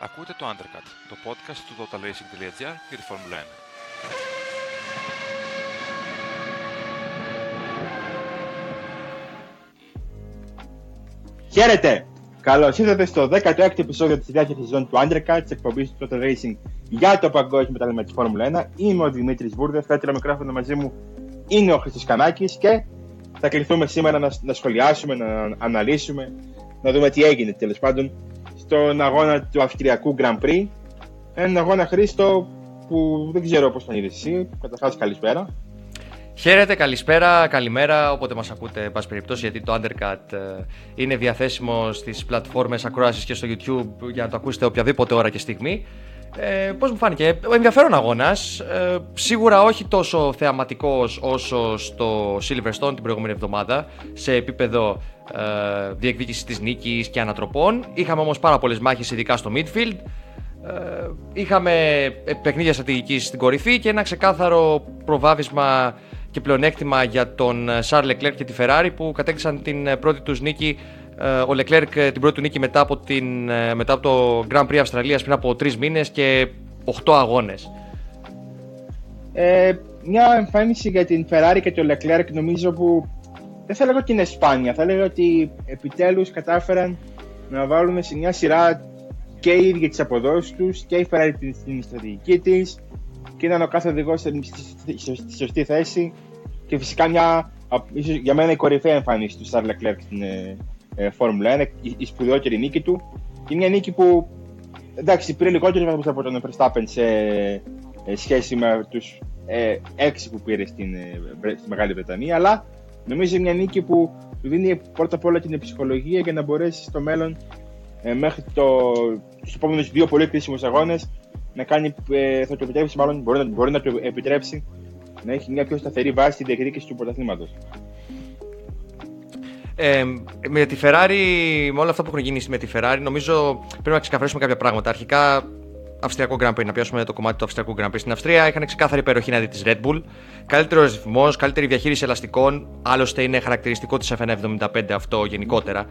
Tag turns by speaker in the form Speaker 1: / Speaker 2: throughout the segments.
Speaker 1: Ακούτε το Undercut, το podcast του totalracing.gr για τη Φόρμουλα
Speaker 2: 1. Χαίρετε! Καλώς ήρθατε στο 16ο επεισόδιο της δεύτερη σεζόν του Undercut, της εκπομπής του Total Racing για το παγκόσμιο μετάλλημα της Φόρμουλα 1. Είμαι ο Δημήτρης Βούρδες, το μικρόφωνο μαζί μου είναι ο Χρυσή Κανάκης και θα κληθούμε σήμερα να, να σχολιάσουμε, να αναλύσουμε, να δούμε τι έγινε τέλος πάντων στον αγώνα του Αυστριακού Grand Prix. Έναν αγώνα Χρήστο που δεν ξέρω πώς τον είδες εσύ. Καταρχάς, καλησπέρα.
Speaker 3: Χαίρετε, καλησπέρα, καλημέρα, όποτε μας ακούτε, εν πάση περιπτώσει, γιατί το Undercut ε, είναι διαθέσιμο στις πλατφόρμες ακρόασης και στο YouTube για να το ακούσετε οποιαδήποτε ώρα και στιγμή. Ε, Πώς μου φάνηκε, ο ενδιαφέρον αγώνας. Ε, σίγουρα όχι τόσο θεαματικός όσο στο Silverstone την προηγούμενη εβδομάδα, σε επίπεδο ε, διεκδίκηση της νίκης και ανατροπών. Είχαμε όμως πάρα πολλές μάχες, ειδικά στο midfield. Ε, είχαμε παιχνίδια στρατηγικής στην κορυφή και ένα ξεκάθαρο προβάδισμα και πλεονέκτημα για τον Charles Leclerc και τη Ferrari που κατέκτησαν την πρώτη τους νίκη ε, ο Leclerc ε, την πρώτη του νίκη μετά από, την, ε, μετά από το Grand Prix Αυστραλίας πριν από τρεις μήνες και 8 αγώνες.
Speaker 2: Ε, μια εμφάνιση για την Ferrari και τον Leclerc νομίζω που δεν θα λέγω ότι είναι σπάνια. Θα λέγω ότι επιτέλους κατάφεραν να βάλουν σε μια σειρά και οι ίδιοι τις αποδόσεις τους και η Ferrari στην στρατηγική της και ήταν ο κάθε οδηγός στη σωστή θέση και φυσικά μια, για μένα η κορυφαία εμφάνιση του Charles Leclerc στην, ε, Φόρμουλα 1, η σπουδαιότερη νίκη του. Και μια νίκη που εντάξει, πήρε λιγότερο βαθμούς από τον Verstappen σε ε, σχέση με τους ε, έξι που πήρε στην, ε, στη Μεγάλη Βρετανία, αλλά νομίζω μια νίκη που του δίνει πρώτα απ' όλα την ψυχολογία για να μπορέσεις στο μέλλον ε, μέχρι το, τους επόμενους δύο πολύ κρίσιμους αγώνες να κάνει, ε, θα του επιτρέψει, μάλλον μπορεί να, μπορεί να του επιτρέψει να έχει μια πιο σταθερή βάση στη διεκδίκηση του πρωταθλήματος.
Speaker 3: Ε, με τη Ferrari, με όλα αυτά που έχουν γίνει με τη Ferrari, νομίζω πρέπει να ξεκαθαρίσουμε κάποια πράγματα. Αρχικά, Αυστριακό Grand Prix, να πιάσουμε το κομμάτι του Αυστριακού Grand Prix. Στην Αυστρία είχαν ξεκάθαρη υπεροχή να δει της Red Bull. Καλύτερος ρυθμός, καλύτερη διαχείριση ελαστικών. Άλλωστε είναι χαρακτηριστικό της F175 αυτό γενικότερα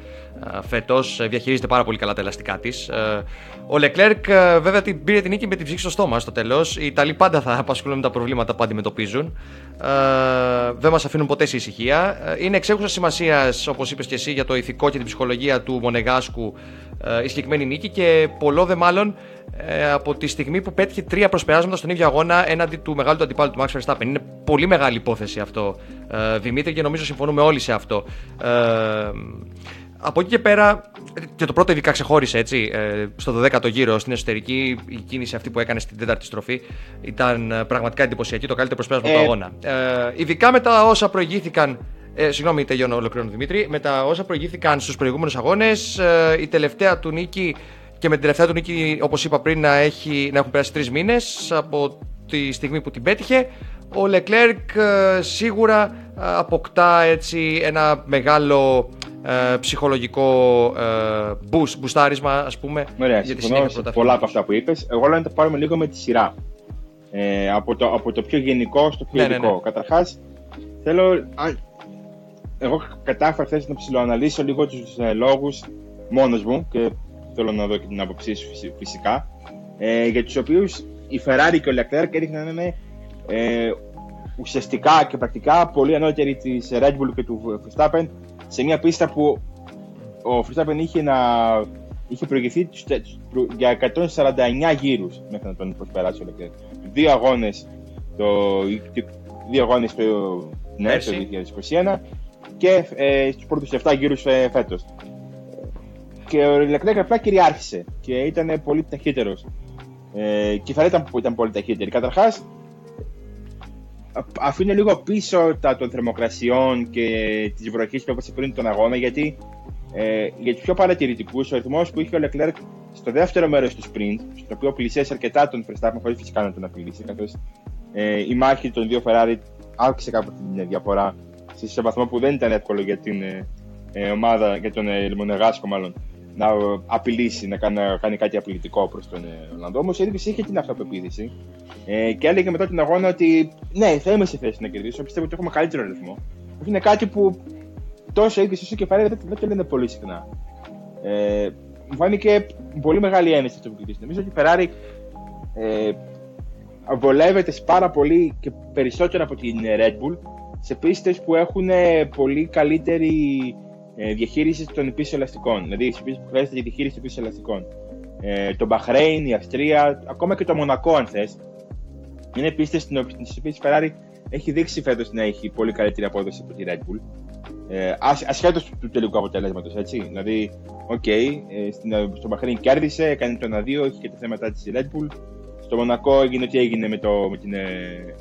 Speaker 3: φέτος. Ε, διαχειρίζεται πάρα πολύ καλά τα ελαστικά της. Ε, ο Leclerc ε, βέβαια την πήρε την νίκη με την ψυχή στο στόμα στο τέλος. Οι Ιταλοί πάντα θα απασχολούν με τα προβλήματα που αντιμετωπίζουν. Δεν μας αφήνουν ποτέ σε ησυχία. Είναι εξέχουσα σημασίας, όπως είπες και εσύ, για το ηθικό και την ψυχολογία του Μονεγάσκου η συγκεκριμένη νίκη και πολλό δε μάλλον ε, από τη στιγμή που πέτυχε τρία προσπεράσματα στον ίδιο αγώνα έναντι του μεγάλου του αντιπάλου του Max Verstappen. Είναι πολύ μεγάλη υπόθεση αυτό, ε, Δημήτρη, και νομίζω συμφωνούμε όλοι σε αυτό. Ε, από εκεί και πέρα, και το πρώτο ειδικά ξεχώρισε έτσι, ε, στο 12ο γύρο στην εσωτερική, η κίνηση αυτή που έκανε στην τέταρτη στροφή ήταν ε, πραγματικά εντυπωσιακή, το καλύτερο προσπέρασμα του αγώνα. Ε, ειδικά με τα όσα προηγήθηκαν ε, συγγνώμη, τελειώνω ολοκληρώνω Δημήτρη. Με τα όσα προηγήθηκαν στους προηγούμενους αγώνες, ε, η τελευταία του νίκη και με την τελευταία του νίκη, όπως είπα πριν, να, έχει, να έχουν περάσει τρεις μήνες από τη στιγμή που την πέτυχε. Ο Leclerc ε, σίγουρα ε, αποκτά έτσι ένα μεγάλο ε, ψυχολογικό ε, boost, μπουστάρισμα ας πούμε
Speaker 2: Ωραία, για τη συνέχεια πολλά από αυτά που είπες. Εγώ λέω να τα πάρουμε λίγο με τη σειρά. Ε, από, το, από το πιο γενικό στο πιο ναι, ναι ειδικό. Ναι, ναι. Καταρχάς, θέλω... εγώ κατάφερα χθες να ψηλοαναλύσω λίγο τους ε, λόγους μόνος μου και θέλω να δω και την άποψή σου φυσικά, ε, για τους οποίους η Ferrari και ο Leclerc έδειχναν να είναι ε, ουσιαστικά και πρακτικά πολύ ανώτεροι της Red Bull και του Verstappen σε μια πίστα που ο Verstappen είχε, να, είχε προηγηθεί για 149 γύρους μέχρι να τον προσπεράσει ο Leclerc. Δύο αγώνες το, δύο αγώνες το, ναι, το 2021 και ε, στους πρώτους 7 γύρους ε, φέτος. Και ο Leclerc απλά κυριάρχησε και ήταν πολύ ταχύτερος. Ε, και θα ήταν που ήταν πολύ ταχύτερη. Καταρχάς, αφήνω λίγο πίσω τα των θερμοκρασιών και τη βροχή που έπασε πριν τον αγώνα, γιατί ε, για τους πιο παρατηρητικούς, ο ρυθμό που είχε ο Leclerc στο δεύτερο μέρος του sprint, στο οποίο πλησίασε αρκετά τον Verstappen, χωρίς φυσικά να τον απειλήσει, καθώς ε, η μάχη των δύο Ferrari άκουσε κάπου την διαφορά σε βαθμό που δεν ήταν εύκολο για την ε, ε ομάδα, για τον ε, Μονεγάσκο μάλλον, να απειλήσει, να κάνει, να κάνει κάτι απειλητικό προς τον ε, Ολλανδό. Όμως η είχε την αυτοπεποίθηση ε, και έλεγε μετά την αγώνα ότι ναι, θα είμαι σε θέση να κερδίσω. Πιστεύω ότι έχουμε καλύτερο ρυθμό. Είναι κάτι που τόσο ίδιο όσο και δεν, δεν το λένε πολύ συχνά. Ε, μου φάνηκε πολύ μεγάλη ένεση αυτό που κερδίσει. Νομίζω ότι η Ferrari ε, βολεύεται πάρα πολύ και περισσότερο από την Red Bull σε πίστες που έχουν πολύ καλύτερη ε, διαχείριση των επίσης ελαστικών. Δηλαδή, σε πίστες που χρειάζεται τη διαχείριση των επίσης ελαστικών. Ε, το Μπαχρέιν, η Αυστρία, ακόμα και το Μονακό, αν θες. Είναι πίστες στις οποίες η Ferrari έχει δείξει φέτος να έχει πολύ καλύτερη απόδοση από τη Red Bull. Ε, Ασχέτως του, του τελικού αποτελέσματος, έτσι. Δηλαδή, OK, okay, ε, στο Μπαχρέιν κέρδισε, έκανε το 1-2, έχει και τα θέματα της Red Bull. Στο Μονακό έγινε ό,τι έγινε με, το, με την ε,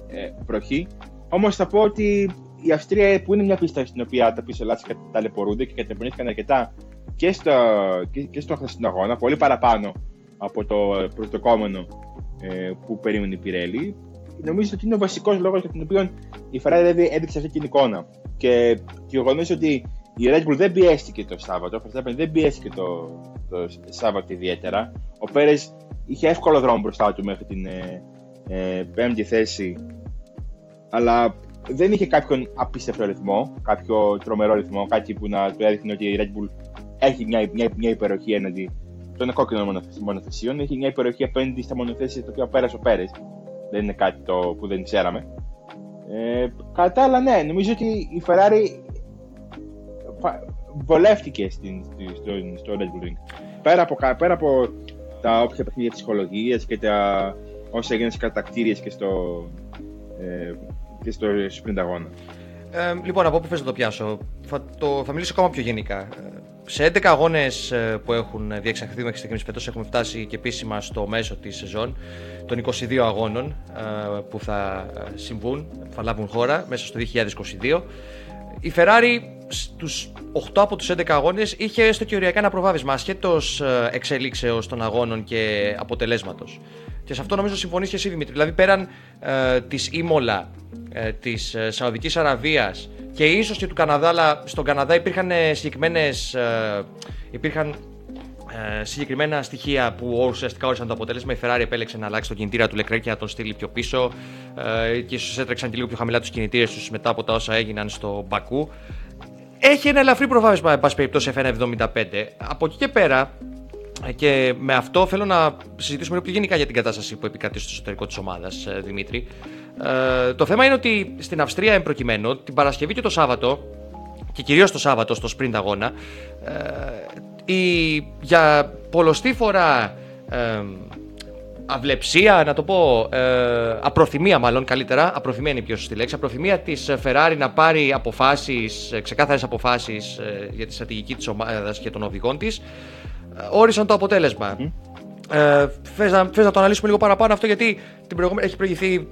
Speaker 2: ε, βροχή. Όμως θα πω ότι η Αυστρία, που είναι μια πίστα στην οποία τα πίσω λάστιχα ταλαιπωρούνται και καταπονήθηκαν αρκετά και στο, και, και στο χθεσινό αγώνα, πολύ παραπάνω από το πρωτοκόμενο ε, που περίμενε η Πιρέλη. Νομίζω ότι είναι ο βασικός λόγος για τον οποίο η Ferrari έδειξε αυτή την εικόνα. Και το γεγονός ότι η Red Bull δεν πιέστηκε το Σάββατο, ο Verstappen δεν πιέστηκε το, το Σάββατο ιδιαίτερα. Ο Πέρες είχε εύκολο δρόμο μπροστά του μέχρι την ε, ε, πέμπτη θέση, αλλά δεν είχε κάποιον απίστευτο ρυθμό, κάποιο τρομερό ρυθμό, κάτι που να του έδειχνε ότι η Red Bull έχει μια, μια, μια υπεροχή έναντι των κόκκινων μονοθεσιών, έχει μια υπεροχή απέναντι στα μονοθέσια τα οποία πέρασε ο Πέρες. Δεν είναι κάτι το που δεν ξέραμε. Ε, κατά άλλα, ναι, νομίζω ότι η Ferrari βολεύτηκε στην, στο, στο Red Bull Ring. Πέρα από, πέρα από τα όποια παιχνίδια ψυχολογίας και τα όσα έγιναν στι κατακτήριες και στο, ε, και στο sprint αγώνα.
Speaker 3: Ε, λοιπόν, από πού θες να το πιάσω; Θα, το, θα μιλήσω ακόμα πιο γενικά. Σε 11 αγώνες ε, που έχουν διεξαχθεί μέχρι στιγμής φέτος, έχουμε φτάσει και επίσημα στο μέσο της σεζόν των 22 αγώνων ε, που θα ε, συμβούν, θα λάβουν χώρα μέσα στο 2022. Η Ferrari στους 8 από τους 11 αγώνες είχε έστω και οριακά ένα προβάδισμα ασχέτως εξελίξεως των αγώνων και αποτελέσματος. Και σε αυτό νομίζω συμφωνείς και εσύ Δημήτρη. Δηλαδή πέραν ε, της Ήμολα, ε, της ε, Σαουδικής Αραβίας και ίσως και του Καναδά, αλλά στον Καναδά υπήρχαν ε, συγκεκριμένες. Ε, υπήρχαν ε, συγκεκριμένα στοιχεία που ουσιαστικά όρισαν το αποτέλεσμα. Η Ferrari επέλεξε να αλλάξει το κινητήρα του Leclerc και να τον στείλει πιο πίσω ε, και ίσως έτρεξαν και λίγο πιο χαμηλά τους κινητήρες τους μετά από τα όσα έγιναν στο Μπακού. Έχει ένα ελαφρύ προβάδισμα, εν πάση περιπτώσει, F1.75. Από εκεί και πέρα, και με αυτό θέλω να συζητήσουμε πιο γενικά για την κατάσταση που επικρατεί στο εσωτερικό της ομάδας, ε, Δημήτρη. Ε, το θέμα είναι ότι στην Αυστρία, εμπροκειμένου, την Παρασκευή και το Σάββατο, και κυρίως το Σάββατο στο sprint αγώνα, ε, η, για πολλωστή φορά ε, αυλεψία, να το πω, ε, απροθυμία μάλλον καλύτερα, απροθυμία είναι η πιο σωστή λέξη, απροθυμία της Ferrari να πάρει αποφάσεις, ε, ξεκάθαρες αποφάσεις ε, για τη στρατηγική της ομάδας και των οδηγών της, όρισαν το αποτέλεσμα. Mm. Ε, θες, να, θες να το αναλύσουμε λίγο παραπάνω αυτό γιατί την προηγούμενη έχει προηγηθεί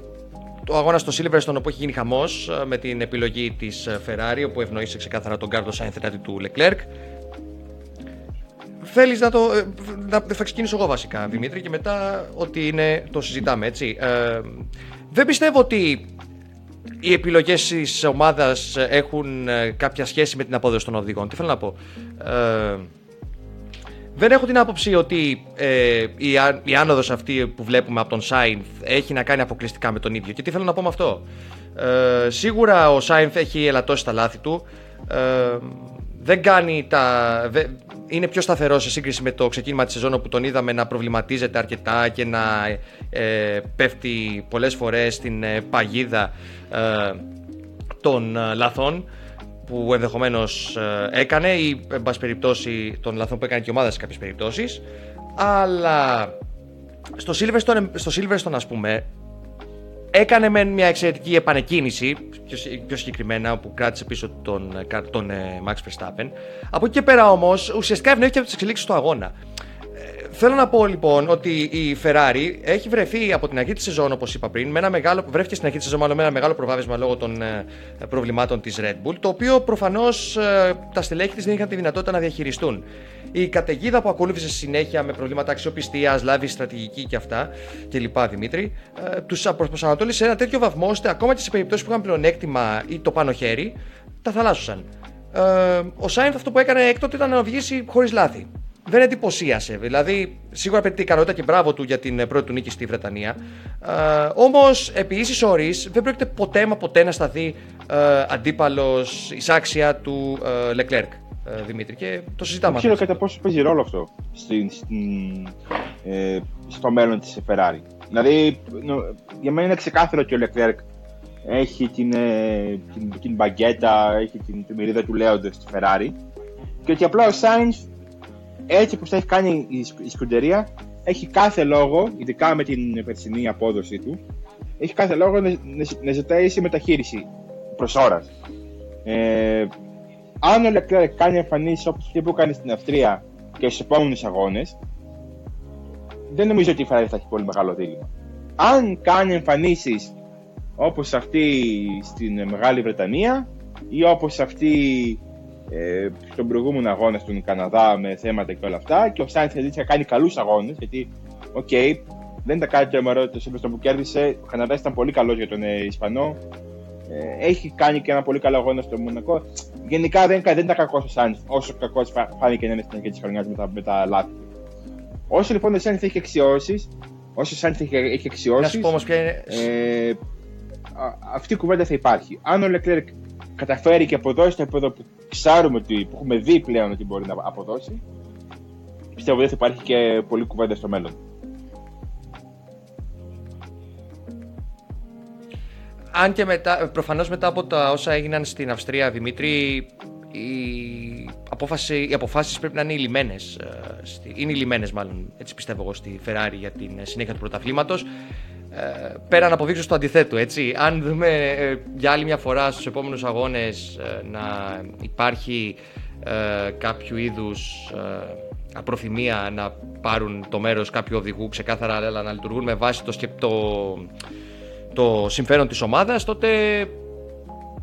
Speaker 3: το αγώνα στο Silverstone όπου έχει γίνει χαμός με την επιλογή της Ferrari όπου ευνοήσε ξεκάθαρα τον Κάρλο Σάινθ του Leclerc. Θέλεις να το. Να, θα ξεκινήσω εγώ βασικά, Δημήτρη, και μετά ό,τι είναι το συζητάμε, έτσι. Ε, δεν πιστεύω ότι οι επιλογές της ομάδας έχουν κάποια σχέση με την απόδοση των οδηγών. Τι θέλω να πω; Ε, δεν έχω την άποψη ότι ε, η, η άνοδος αυτή που βλέπουμε από τον Σάινθ έχει να κάνει αποκλειστικά με τον ίδιο. Και τι θέλω να πω με αυτό; Ε, σίγουρα ο Σάινθ έχει ελαττώσει τα λάθη του. Ε, δεν κάνει τα... Είναι πιο σταθερό σε σύγκριση με το ξεκίνημα της σεζόν που τον είδαμε να προβληματίζεται αρκετά και να ε, πέφτει πολλές φορές στην ε, παγίδα ε, των λαθών που ενδεχομένως ε, έκανε ή εν πάση περιπτώσει των λαθών που έκανε και η ομάδα σε κάποιες περιπτώσεις. Αλλά στο Silverstone, στο Silverstone ας πούμε έκανε με μια εξαιρετική επανεκκίνηση πιο, πιο συγκεκριμένα που κράτησε πίσω τον, τον ε, Max Verstappen από εκεί και πέρα όμως ουσιαστικά ευνοήθηκε από τις εξελίξεις του αγώνα Θέλω να πω λοιπόν ότι η Ferrari έχει βρεθεί από την αρχή της σεζόν, όπως είπα πριν, με ένα μεγάλο, βρέθηκε στην αρχή της σεζόν μάλλον με ένα μεγάλο προβάδισμα λόγω των ε, προβλημάτων της Red Bull, το οποίο προφανώς ε, τα στελέχη της δεν είχαν τη δυνατότητα να διαχειριστούν. Η καταιγίδα που ακολούθησε στη συνέχεια με προβλήματα αξιοπιστίας, λάβει στρατηγική και αυτά κλπ. Δημήτρη, ε, τους προσανατόλισε σε ένα τέτοιο βαθμό ώστε ακόμα και σε περιπτώσεις που είχαν πλεονέκτημα ή το πάνω χέρι, τα θαλάσσουσαν. Ε, ο Σάινθ αυτό που έκανε έκτοτε ήταν να οδηγήσει χωρίς λάθη δεν εντυπωσίασε. Δηλαδή, σίγουρα απαιτεί ικανότητα και μπράβο του για την πρώτη του νίκη στη Βρετανία. Ε, Όμως, επί ίσης όρη, δεν πρόκειται ποτέ μα ποτέ να σταθεί ε, αντίπαλος εισάξια του ε, Leclerc. Ε, Δημήτρη, και το συζητάμε.
Speaker 2: Δεν ξέρω κατά πόσο παίζει ρόλο αυτό στην, στην, ε, στο μέλλον της Ferrari. Δηλαδή, για μένα είναι ξεκάθαρο ότι ο Leclerc έχει την, ε, την, την μπαγκέτα, έχει την, την μερίδα του λέοντο στη Ferrari και ότι απλά ο Sainz έτσι που θα έχει κάνει η, η σκουντερία έχει κάθε λόγο, ειδικά με την περσινή απόδοση του, έχει κάθε λόγο να, να, να ζητάει μεταχείριση προς ώρας. Ε, αν ο Leclerc κάνει εμφανίσεις όπως αυτή που έκανε στην Αυστρία και στους επόμενους αγώνες, δεν νομίζω ότι η Ferrari θα έχει πολύ μεγάλο δίλημα. Αν κάνει εμφανίσεις όπως αυτή στην Μεγάλη Βρετανία ή όπως αυτή ε, στον προηγούμενο αγώνα στον Καναδά με θέματα και όλα αυτά και ο Σάινθ θα κάνει καλούς αγώνες γιατί, OK, okay, δεν ήταν κάτι τρομερό το σύμπτωμα που κέρδισε. Ο Καναδάς ήταν πολύ καλός για τον ε, Ισπανό. Ε, έχει κάνει και ένα πολύ καλό αγώνα στο Μονακό. Γενικά δεν, δεν ήταν κακός ο Σάινθ, όσο κακό φάνηκε να είναι στην αρχή της χρονιάς με, τα, με τα λάθη. Όσο λοιπόν ο Σάινθ έχει αξιώσεις, όσο ο Σάινθ έχει, έχει αξιώσεις. Να
Speaker 3: σου πω όμως ποια είναι.
Speaker 2: Ε, αυτή η κουβέντα θα υπάρχει. Αν ο Λεκλέρκ καταφέρει και αποδώσει στο επίπεδο που ξέρουμε ότι που έχουμε δει πλέον ότι μπορεί να αποδώσει, πιστεύω ότι θα υπάρχει και πολλή κουβέντα στο μέλλον.
Speaker 3: Αν και μετά, προφανώς μετά από τα όσα έγιναν στην Αυστρία, Δημήτρη, οι, απόφαση, οι αποφάσεις πρέπει να είναι λιμένες. Ε, είναι λιμένες μάλλον, έτσι πιστεύω εγώ, στη Ferrari για την συνέχεια του πρωταθλήματος. Ε, πέραν αποδείξω το αντιθέτου, έτσι. Αν δούμε ε, για άλλη μια φορά στους επόμενους αγώνες ε, να υπάρχει ε, κάποιο είδους απροθυμία να πάρουν το μέρος κάποιου οδηγού ξεκάθαρα αλλά να λειτουργούν με βάση το, το, το συμφέρον της ομάδας τότε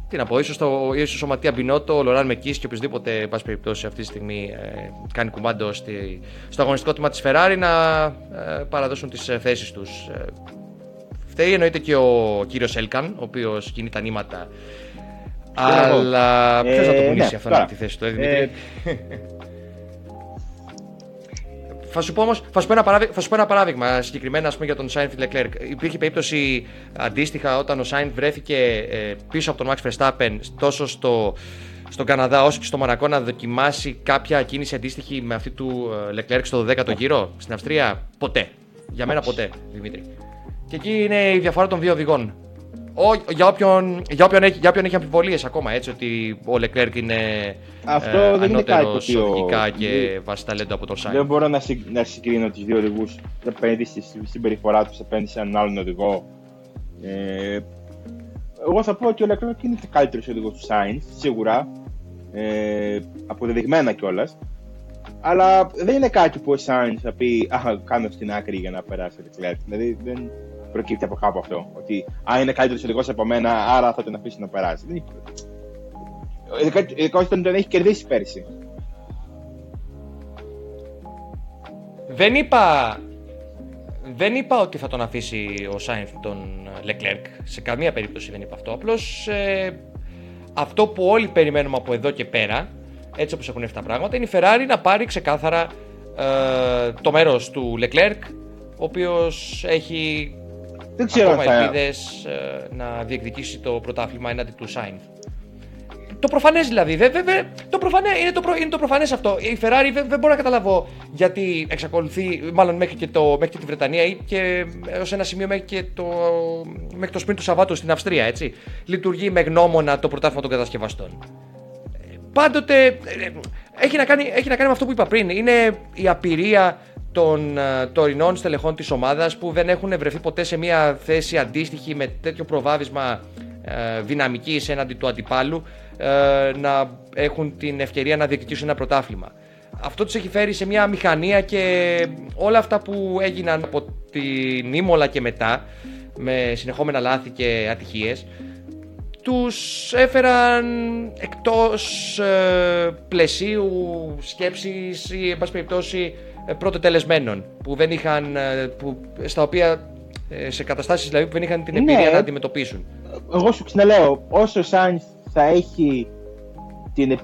Speaker 3: τι να πω, ίσως, το, ίσως ο Ματία Μπινότο, ο Λοράν Μεκής και οποιοδήποτε εν πάση περιπτώσει αυτή τη στιγμή κάνει κουμάντο στη, στο αγωνιστικό τμήμα της Ferrari να παραδώσουν τις θέσεις τους. Φταίει εννοείται και ο κύριος Έλκαν, ο οποίος κινεί τα νήματα. Αλλά ποιος θα το πουλήσει ναι, αυτό να τη θέση του, ε, Δημήτρη; Ε, θα σου πω όμως, θα σου πω ένα παράδειγμα, θα σου πω ένα παράδειγμα συγκεκριμένα ας πούμε, για τον Σάινφ Leclerc. Υπήρχε περίπτωση αντίστοιχα όταν ο Σάινφ βρέθηκε ε, πίσω από τον Max Verstappen τόσο στο, στον Καναδά όσο και στο Μονακό να δοκιμάσει κάποια κίνηση αντίστοιχη με αυτή του Leclerc στο 12ο γύρο στην Αυστρία; Ποτέ. Για μένα ποτέ, Δημήτρη. Και εκεί είναι η διαφορά των δύο οδηγών. Ο, για, όποιον, για, όποιον έχει, για όποιον έχει αμφιβολίες ακόμα, έτσι, ότι ο Λεκλέρκ είναι
Speaker 2: Αυτό ε, δεν είναι κάτι
Speaker 3: οδηγικά και βάσει ταλέντο από τον Σάιν.
Speaker 2: Δεν μπορώ να, συ, να συγκρίνω τους δύο οδηγούς απέναντι στη συμπεριφορά τους απέναντι σε έναν άλλον οδηγό. Ε, εγώ θα πω ότι ο Λεκλέρκ είναι και καλύτερος οδηγός του Σάιν, σίγουρα. Ε, αποδεδειγμένα κιόλας. Αλλά δεν είναι κάτι που ο Σάιν θα πει Α, κάνω στην άκρη για να περάσει ο Λεκλέρκ. Δηλαδή δεν, προκύπτει από κάπου αυτό. Ότι αν είναι καλύτερος οδηγός από μένα, άρα θα τον αφήσει να περάσει. Δεν υπάρχει. Ειδικά όταν τον έχει κερδίσει πέρυσι.
Speaker 3: Δεν είπα, δεν είπα ότι θα τον αφήσει ο Σάινθ τον Λεκλέρκ. Σε καμία περίπτωση δεν είπα αυτό. Απλώς ε, αυτό που όλοι περιμένουμε από εδώ και πέρα, έτσι όπως έχουν έρθει τα πράγματα, είναι η Ferrari να πάρει ξεκάθαρα ε, το μέρος του Leclerc, ο οποίος έχει
Speaker 2: δεν ξέρω
Speaker 3: ακόμα θα... ελπίδες ε, να διεκδικήσει το πρωτάθλημα έναντι του Σάινθ. Το προφανές δηλαδή. Δε, δε, δε, το προφανέ, είναι, το προ, είναι το προφανές αυτό. Η Ferrari δεν, δεν μπορώ να καταλάβω γιατί εξακολουθεί, μάλλον μέχρι και, το, μέχρι και τη Βρετανία ή και έω ένα σημείο μέχρι και το, μέχρι το σπίτι του Σαββάτου στην Αυστρία. Έτσι. Λειτουργεί με γνώμονα το πρωτάθλημα των κατασκευαστών. Πάντοτε ε, έχει να, κάνει, έχει να κάνει με αυτό που είπα πριν. Είναι η απειρία των uh, τωρινών στελεχών της ομάδας που δεν έχουν βρεθεί ποτέ σε μια θέση αντίστοιχη με τέτοιο προβάδισμα uh, δυναμικής έναντι του αντιπάλου uh, να έχουν την ευκαιρία να διεκδικήσουν ένα πρωτάθλημα. Αυτό τους έχει φέρει σε μια μηχανία και όλα αυτά που έγιναν από την Ήμολα και μετά με συνεχόμενα λάθη και ατυχίες τους έφεραν εκτός πλαισίου σκέψης ή εν πάση περιπτώσει ε, πρώτο τελεσμένων που δεν είχαν, ε, που, στα οποία, ε, σε καταστάσεις δηλαδή που δεν είχαν την εμπειρία ναι. να αντιμετωπίσουν.
Speaker 2: Εγώ σου ξαναλέω, όσο ο Σάινθ θα έχει την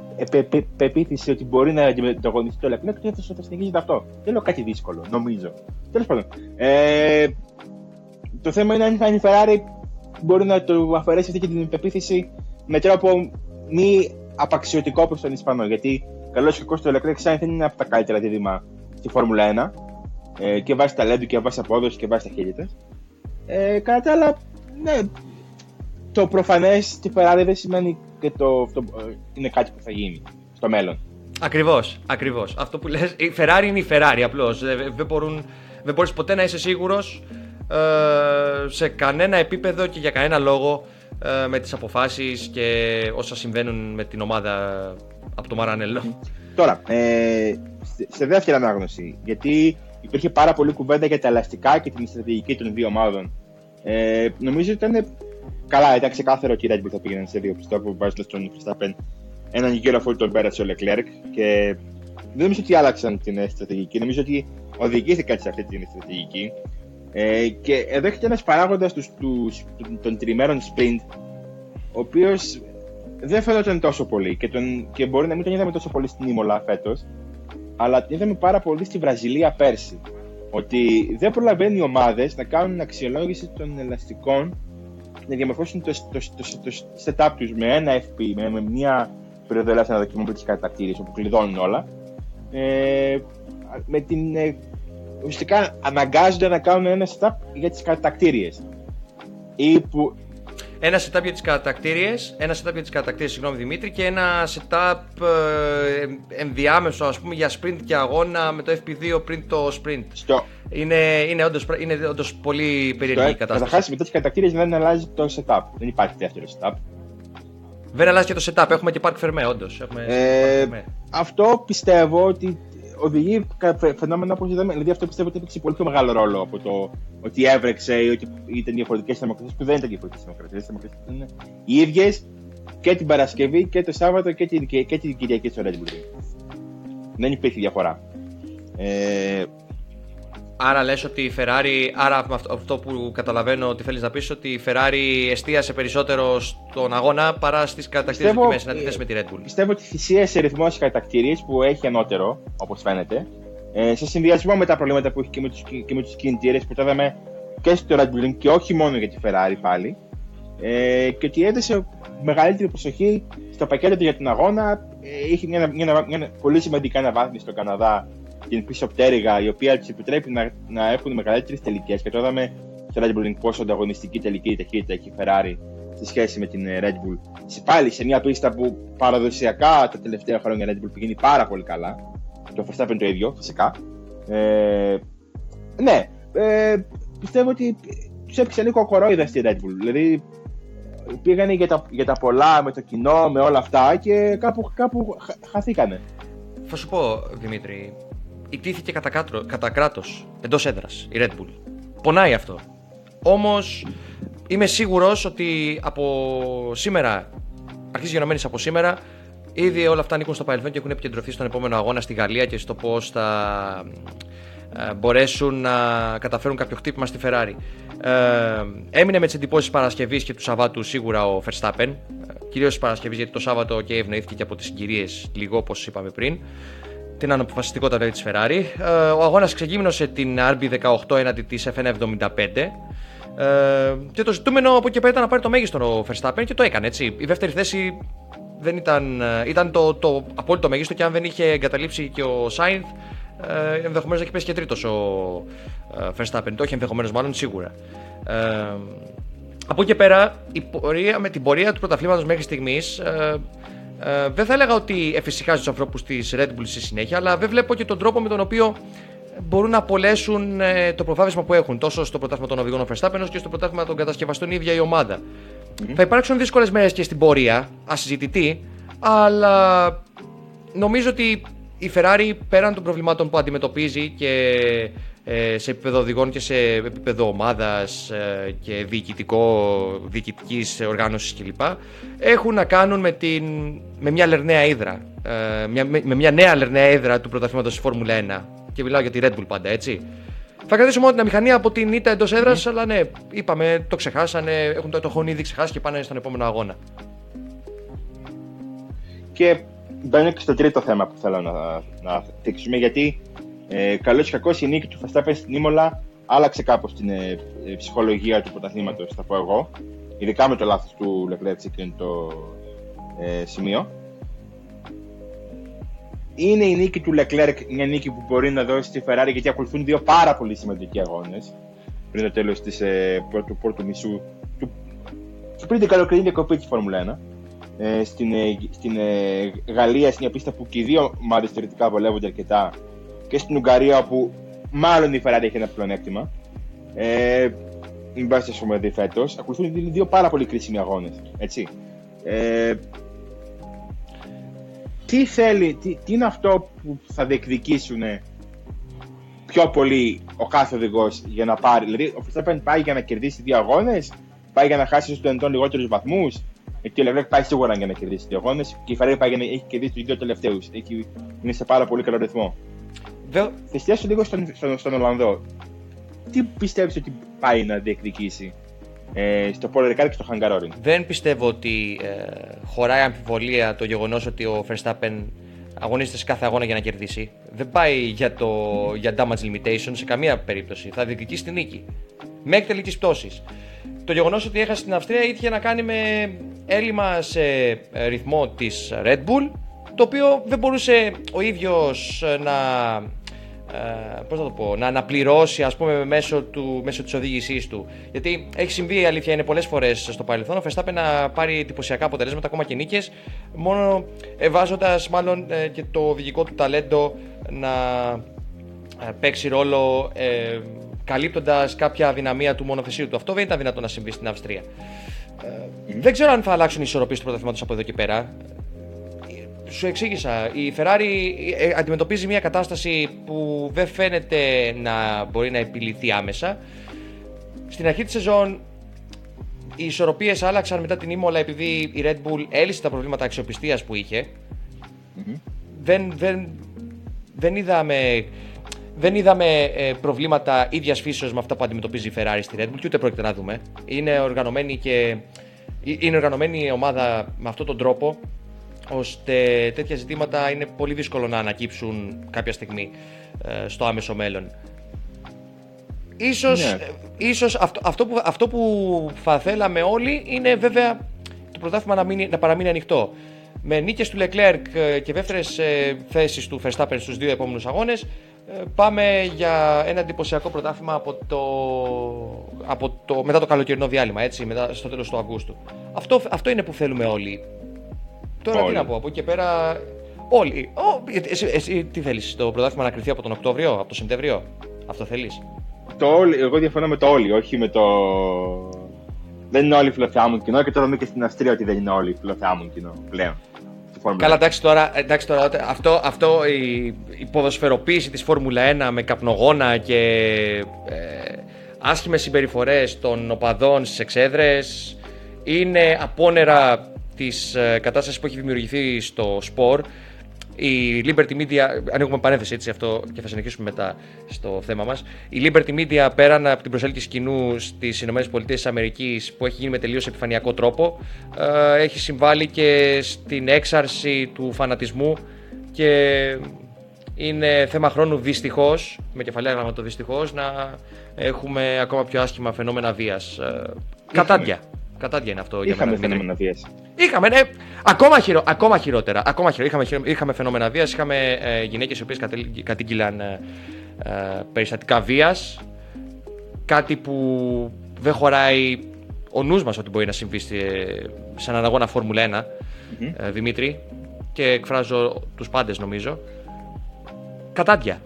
Speaker 2: πεποίθηση ότι μπορεί να αντιμετωπίσει το Λεπνέκ, τότε θα συνεχίζεται αυτό. Δεν λέω κάτι δύσκολο, νομίζω. Τέλος πάντων. Ε, το θέμα είναι αν η Ferrari μπορεί να του αφαιρέσει αυτή την πεποίθηση με τρόπο μη απαξιωτικό προς τον Ισπανό. Γιατί καλό ή κακό το Leclerc Sainz δεν είναι από τα καλύτερα δίδυμα στη Φόρμουλα 1. Ε, και βάσει ταλέντου και βάσει απόδοση και βάσει ταχύτητα. Ε, κατά τα άλλα, ναι, το προφανές στη Ferrari δεν σημαίνει και το, το, ε, είναι κάτι που θα γίνει στο μέλλον.
Speaker 3: Ακριβώς, ακριβώς. Αυτό που λες, η Ferrari είναι η Ferrari απλώς. Δεν, δεν, δεν μπορείς ποτέ να είσαι σίγουρος ε, σε κανένα επίπεδο και για κανένα λόγο ε, με τις αποφάσεις και όσα συμβαίνουν με την ομάδα από το Μαρανέλο.
Speaker 2: Τώρα, ε, σε δεύτερη ανάγνωση, γιατί υπήρχε πάρα πολύ κουβέντα για τα ελαστικά και την στρατηγική των δύο ομάδων. Ε, νομίζω ότι ήταν καλά, ήταν ξεκάθαρο ότι η Red Bull θα πήγαινε σε δύο πιστό που βάζει στον Verstappen έναν γύρο αφού τον πέρασε ο Leclerc και δεν νομίζω ότι άλλαξαν την στρατηγική. Νομίζω ότι οδηγήθηκαν σε αυτή την στρατηγική. Ε, και εδώ έχετε ένας παράγοντας των τριμέρων sprint, ο οποίος δεν φαίνονταν τόσο πολύ και, τον, και μπορεί να μην τον είδαμε τόσο πολύ στην Ήμολα φέτος, αλλά την είδαμε πάρα πολύ στη Βραζιλία πέρσι. Ότι δεν προλαβαίνουν οι ομάδες να κάνουν αξιολόγηση των ελαστικών να διαμορφώσουν το, το, το, το, setup τους με ένα FP, με, με μια περίοδο ελεύθερα δοκιμών που τι κατακτήρε, όπου κλειδώνουν όλα. Ε, με την ε, ουσιαστικά αναγκάζονται να κάνουν ένα setup για τις κατακτήριες. Ή που...
Speaker 3: Ένα setup για τις κατακτήριες, ένα setup για τις κατακτήριες, συγγνώμη Δημήτρη, και ένα setup ε, ενδιάμεσο ας πούμε για sprint και αγώνα με το FP2 πριν το sprint.
Speaker 2: Στο...
Speaker 3: Είναι, είναι, όντως, είναι όντως πολύ περίεργη η κατάσταση.
Speaker 2: Καταρχάς, με τέτοιες κατακτήριες δεν αλλάζει το setup. Δεν υπάρχει δεύτερο setup.
Speaker 3: Δεν αλλάζει και το setup. Έχουμε και Park Fermé, όντως. Ε,
Speaker 2: αυτό πιστεύω ότι οδηγεί φαινόμενα όπω είδαμε. Δηλαδή, αυτό πιστεύω ότι έπαιξε πολύ πιο μεγάλο ρόλο από το ότι έβρεξε ή ότι ήταν διαφορετικές δημοκρατίε, που δεν ήταν διαφορετικές δημοκρατίε. Οι δημοκρατίε ήταν οι ίδιες και την Παρασκευή και το Σάββατο και την, και, και την Κυριακή στο Red Bull. Δεν υπήρχε διαφορά. Ε,
Speaker 3: Άρα λες ότι η Ferrari, άρα αυτό που καταλαβαίνω ότι θέλεις να πεις ότι η Ferrari εστίασε περισσότερο στον αγώνα παρά στις κατακτήριες δοκιμές, να τη με τη Red Bull.
Speaker 2: Πιστεύω ότι θυσίασε ρυθμό στις κατακτήριες που έχει ανώτερο, όπως φαίνεται, ε, σε συνδυασμό με τα προβλήματα που έχει και με τους, και με τους κινητήρες που τα είδαμε και στο Red Bull και όχι μόνο για τη Ferrari πάλι ε, και ότι έδωσε μεγαλύτερη προσοχή στο πακέτο του για τον αγώνα. Ε, είχε μια, μια, μια, μια πολύ σημαντικά αναβάθμιση στον Καναδά την πίσω πτέρυγα, η οποία του επιτρέπει να, να έχουν μεγαλύτερες τελικές. Και το είδαμε στο Red Bull πόσο ανταγωνιστική τελική ταχύτητα έχει η Ferrari σε σχέση με την ε, Red Bull. Πάλι σε μια πίστα που παραδοσιακά τα τελευταία χρόνια η Red Bull πηγαίνει πάρα πολύ καλά. Το Verstappen το ίδιο, φυσικά. Ε, ναι, ε, πιστεύω ότι τους έπαιξε λίγο κορόιδα στη Red Bull. Δηλαδή πήγανε για τα, για τα πολλά με το κοινό, με όλα αυτά και κάπου, κάπου χαθήκανε.
Speaker 3: Θα σου πω, Δημήτρη, ιτήθηκε κατά, κάτρο, κατά κράτος εντός έδρας η Red Bull. Πονάει αυτό. Όμως είμαι σίγουρος ότι από σήμερα, αρχίζει γενομένης από σήμερα, ήδη όλα αυτά ανήκουν στο παρελθόν και έχουν επικεντρωθεί στον επόμενο αγώνα στη Γαλλία και στο πώς θα ε, μπορέσουν να καταφέρουν κάποιο χτύπημα στη Ferrari. Ε, έμεινε με τις εντυπώσεις Παρασκευής και του Σαββάτου σίγουρα ο Verstappen. Ε, Κυρίως της Παρασκευής γιατί το Σάββατο και ευνοήθηκε και από τις συγκυρίες λίγο όπως είπαμε πριν την αναποφασιστικότητα δηλαδή, της Ferrari. Ε, ο αγώνας ξεκίνησε την RB18 έναντι της FN75 ε, και το ζητούμενο από εκεί πέρα ήταν να πάρει το μέγιστο ο Verstappen και το έκανε έτσι. Η δεύτερη θέση δεν ήταν, ε, ήταν το, το απόλυτο μέγιστο και αν δεν είχε εγκαταλείψει και ο Sainz ε, ενδεχομένως να έχει πέσει και τρίτος ο ε, Verstappen. Το έχει ενδεχομένως μάλλον σίγουρα. Ε, από εκεί πέρα, η πορεία, με την πορεία του πρωταθλήματος μέχρι στιγμής, ε, ε, δεν θα έλεγα ότι εφησυχάζει τους ανθρώπους της Red Bull στη συνέχεια, αλλά δεν βλέπω και τον τρόπο με τον οποίο μπορούν να απολέσουν ε, το προβάδισμα που έχουν τόσο στο πρωτάθλημα των οδηγών Verstappen όσο και στο πρωτάθλημα των κατασκευαστών η ίδια η ομάδα. Mm-hmm. Θα υπάρξουν δύσκολες μέρες και στην πορεία, ασυζητητή, αλλά νομίζω ότι η Ferrari πέραν των προβλημάτων που αντιμετωπίζει και ε, σε επίπεδο οδηγών και σε επίπεδο ομάδας ε, και διοικητικό, διοικητικής οργάνωσης κλπ. Έχουν να κάνουν με, την, με μια λερναία ύδρα. Ε, μια, με, μια νέα λερναία ύδρα του πρωταθλήματος της Φόρμουλα 1. Και μιλάω για τη Red Bull πάντα, έτσι. Θα κρατήσω μόνο την αμηχανία από την ήττα εντός έδρας, mm. αλλά ναι, είπαμε, το ξεχάσανε, έχουν, το, το έχουν ήδη ξεχάσει και πάνε στον επόμενο αγώνα.
Speaker 2: Και μπαίνω και στο τρίτο θέμα που θέλω να, να δείξουμε, γιατί ε, Καλό ή κακός, η νίκη του Verstappen στην Ήμολα άλλαξε κάπως την ε, ε, ψυχολογία του πρωταθλήματος, θα πω εγώ. Ειδικά με το λάθος του Leclerc σε εκείνο το ε, σημείο. είναι η νίκη του Leclerc μια νίκη που μπορεί να δώσει στη Ferrari γιατί ακολουθούν δύο πάρα πολύ σημαντικοί αγώνες πριν το τέλος ε, του πρώτου μισού του, πριν την καλοκαιρινή διακοπή της Φόρμουλα 1. Ε, στην, ε, στην ε, Γαλλία, στην μια πίστα που και οι δύο ομάδε θεωρητικά βολεύονται αρκετά, και στην Ουγγαρία, όπου μάλλον η Ferrari έχει ένα πλεονέκτημα. Ε, μην πας στο δει φέτος. Ακολουθούν δύο πάρα πολύ κρίσιμοι αγώνες. Ε, τι θέλει, τι, τι είναι αυτό που θα διεκδικήσουν πιο πολύ ο κάθε οδηγός για να πάρει. Δηλαδή, ο Verstappen πάει για να κερδίσει δύο αγώνες, πάει για να χάσει στου δυνατόν λιγότερους βαθμούς. Γιατί ο Λεβρέκ πάει σίγουρα για να κερδίσει δύο αγώνες και η Ferrari πάει για να έχει κερδίσει τους δύο τελευταίους. Είναι σε πάρα πολύ καλό ρυθμό. Θα εστιάσω λίγο στον, στον, στον Ολλανδό. Τι πιστεύεις ότι πάει να διεκδικήσει ε, στο Πόλο και στο Χαγκαρόριν.
Speaker 3: Δεν πιστεύω ότι ε, χωράει αμφιβολία το γεγονός ότι ο Verstappen αγωνίζεται σε κάθε αγώνα για να κερδίσει. Δεν πάει για, το, για damage limitation σε καμία περίπτωση. Θα διεκδικήσει την νίκη. Μέχρι τελική πτώσης. Το γεγονός ότι έχασε την Αυστρία είχε να κάνει με έλλειμμα σε ε, ρυθμό της Red Bull, το οποίο δεν μπορούσε ο ίδιος να ε, πώς να το πω, να αναπληρώσει ας πούμε μέσω, του, μέσω της οδήγησής του. Γιατί έχει συμβεί η αλήθεια είναι πολλές φορές στο παρελθόν ο Φεστάπε να πάρει εντυπωσιακά αποτελέσματα ακόμα και νίκες μόνο βάζοντας μάλλον ε, και το οδηγικό του ταλέντο να ε, παίξει ρόλο ε, καλύπτοντας κάποια αδυναμία του μονοθεσίου του. Αυτό δεν ήταν δυνατό να συμβεί στην Αυστρία. Ε, δεν ξέρω αν θα αλλάξουν οι ισορροπίες του πρωταθλήματος από εδώ και πέρα σου εξήγησα. Η Ferrari ε, αντιμετωπίζει μια κατάσταση που δεν φαίνεται να μπορεί να επιληθεί άμεσα. Στην αρχή της σεζόν οι ισορροπίες άλλαξαν μετά την Ήμολα επειδή η Red Bull έλυσε τα προβλήματα αξιοπιστίας που είχε. Δεν, δεν, δεν είδαμε, δεν είδαμε ε, προβλήματα ίδιας φύσεως με αυτά που αντιμετωπίζει η Ferrari στη Red Bull και ούτε πρόκειται να δούμε. Είναι οργανωμένη και ε, είναι οργανωμένη η ομάδα με αυτόν τον τρόπο ώστε τέτοια ζητήματα είναι πολύ δύσκολο να ανακύψουν κάποια στιγμή ε, στο άμεσο μέλλον. Ίσως, ναι. ίσως αυτό, αυτό, που, αυτό που θα θέλαμε όλοι είναι βέβαια το πρωτάθλημα να, μείνει, να παραμείνει ανοιχτό. Με νίκες του Leclerc ε, και δεύτερες ε, θέσεις του Verstappen στους δύο επόμενους αγώνες πάμε για ένα εντυπωσιακό πρωτάθλημα από το, από το, μετά το καλοκαιρινό διάλειμμα, έτσι, μετά, στο τέλος του Αυγούστου. Αυτό, αυτό είναι που θέλουμε όλοι. Τώρα τι να πω, από εκεί και πέρα. Όλοι. εσύ, εσύ, τι θέλεις, το πρωτάθλημα να κρυθεί από τον Οκτώβριο, από τον Σεπτέμβριο. Αυτό θέλεις;
Speaker 2: Το όλοι, εγώ διαφωνώ με το όλοι, όχι με το. Δεν είναι όλοι φιλοθεάμουν κοινό και τώρα δούμε και στην Αυστρία ότι δεν είναι όλοι φιλοθεάμουν κοινό πλέον.
Speaker 3: Καλά, εντάξει τώρα, εντάξει τώρα αυτό, αυτό η, η ποδοσφαιροποίηση της Φόρμουλα 1 με καπνογόνα και ε, άσχημες συμπεριφορές των οπαδών στις εξέδρες είναι απόνερα της ε, κατάστασης που έχει δημιουργηθεί στο σπορ. Η Liberty Media, ανοίγουμε παρένθεση έτσι αυτό και θα συνεχίσουμε μετά στο θέμα μας. Η Liberty Media πέραν από την προσέλκυση κοινού στις ΗΠΑ που έχει γίνει με τελείως επιφανειακό τρόπο ε, έχει συμβάλει και στην έξαρση του φανατισμού και είναι θέμα χρόνου δυστυχώς, με κεφαλαία γράμματα δυστυχώς, να έχουμε ακόμα πιο άσχημα φαινόμενα βίας. Ε, κατάντια. Κατάντια είναι αυτό
Speaker 2: για μένα. φαινόμενα βίας.
Speaker 3: Είχαμε, ναι, ακόμα, χειρο, ακόμα χειρότερα. Ακόμα χειρο, είχαμε, είχαμε φαινόμενα βίας. Είχαμε ε, γυναίκες οι οποίες κατήγγυλαν ε, ε, περιστατικά βίας. Κάτι που δεν χωράει ο νους μας ότι μπορεί να συμβεί σε έναν αγώνα Φόρμουλα 1, ε, Δημήτρη. Και εκφράζω τους πάντες νομίζω. Κατάντια.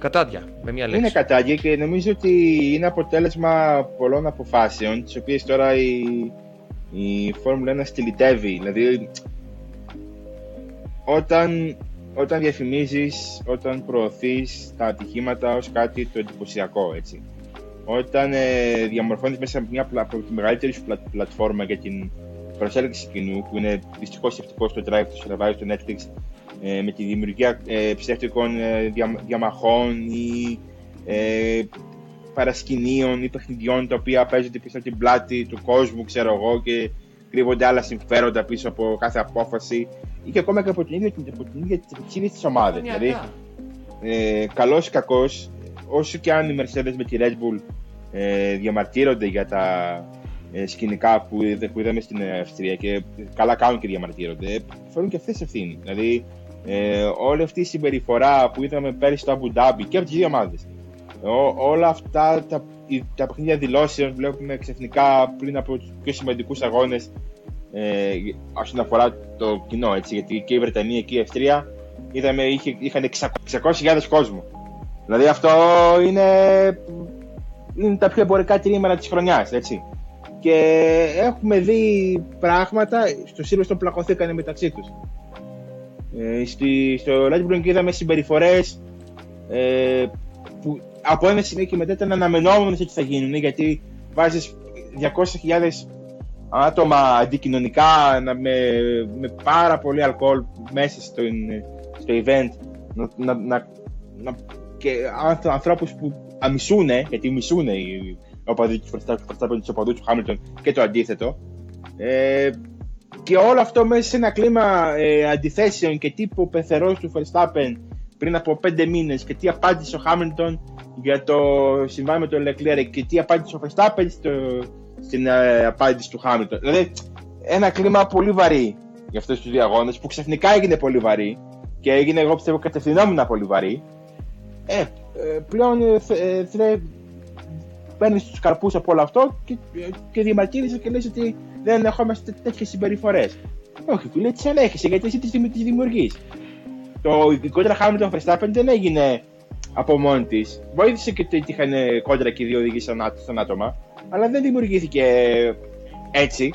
Speaker 3: Κατάντια, με μια λέξη.
Speaker 2: Είναι κατάντια και νομίζω ότι είναι αποτέλεσμα πολλών αποφάσεων, τις οποίες τώρα η, η Φόρμουλα 1 στυλιτεύει. Δηλαδή, όταν, όταν διαφημίζεις, όταν προωθείς τα ατυχήματα ως κάτι το εντυπωσιακό, έτσι. Όταν ε, διαμορφώνεις μέσα από, μια, από τη μεγαλύτερη σου πλατφόρμα για την προσέλκυση κοινού, που είναι δυστυχώς ευτυχώς το Drive, το Survive, το Netflix, ε, με τη δημιουργία ε, ψεύτικων ε, διαμαχών ή ε, παρασκηνίων ή παιχνιδιών τα οποία παίζονται πίσω από την πλάτη του κόσμου, ξέρω εγώ, και κρύβονται άλλα συμφέροντα πίσω από κάθε απόφαση ή και ακόμα και από την ίδια, από την ίδια της ομάδας. Δηλαδή, ε, καλός ή κακός, όσο και αν οι Mercedes με τη Red Bull ε, διαμαρτύρονται για τα ε, σκηνικά που, που είδαμε στην Αυστρία και καλά κάνουν και διαμαρτύρονται, φέρουν και αυτές ευθύνη. Δηλαδή, Ε, όλη αυτή η συμπεριφορά που είδαμε πέρυσι στο Abu Dhabi και από τις δύο ομάδες. Όλα αυτά τα, τα παιχνίδια δηλώσεων βλέπουμε ξαφνικά πριν από τους πιο σημαντικούς αγώνες ε, όσον αφορά το κοινό. Έτσι, γιατί και η Βρετανία και η Αυστρία είδαμε είχε, είχαν 600.000 κόσμο. Δηλαδή αυτό είναι, είναι τα πιο εμπορικά τηρήματα της χρονιάς. Και έχουμε δει πράγματα στο Silverstone πλακωθήκαν μεταξύ τους. Ε, στη, στο Red Bull είδαμε συμπεριφορέ ε, που από ένα σημείο και μετά ήταν αναμενόμενε ότι θα γίνουν γιατί βάζει 200.000 άτομα αντικοινωνικά με, με πάρα πολύ αλκοόλ μέσα στο, στο event να, να, να, να και ανθρώπου που αμισούνε, γιατί μισούνε οι οπαδοί του Verstappen, του οπαδού του Χάμιλτον και το αντίθετο. Ε, και όλο αυτό μέσα σε ένα κλίμα ε, αντιθέσεων και τύπου πεθερός του Verstappen πριν από πέντε μήνες και τι απάντησε ο Χάμιλτον για το συμβάν με τον Leclerc και τι απάντησε ο Verstappen στο, στην ε, απάντηση του Χάμιλτον. Δηλαδή ένα κλίμα πολύ βαρύ για αυτούς τους διαγώνες που ξαφνικά έγινε πολύ βαρύ και έγινε εγώ πιστεύω κατευθυνόμενα πολύ βαρύ. Ε, ε πλέον ε, ε, παίρνεις τους καρπούς από όλο αυτό και, και διαμαρτύρεσαι και λες ότι δεν ερχόμαστε τέτοιες συμπεριφορές. Όχι, φίλε, τις ανέχεσαι γιατί εσύ τις δημιουργείς. Το η κόντρα Χάμιλτον Verstappen δεν έγινε από μόνη της. Βοήθησε και ότι είχαν κόντρα και οι δύο οδηγοί στον άτομα, αλλά δεν δημιουργήθηκε έτσι.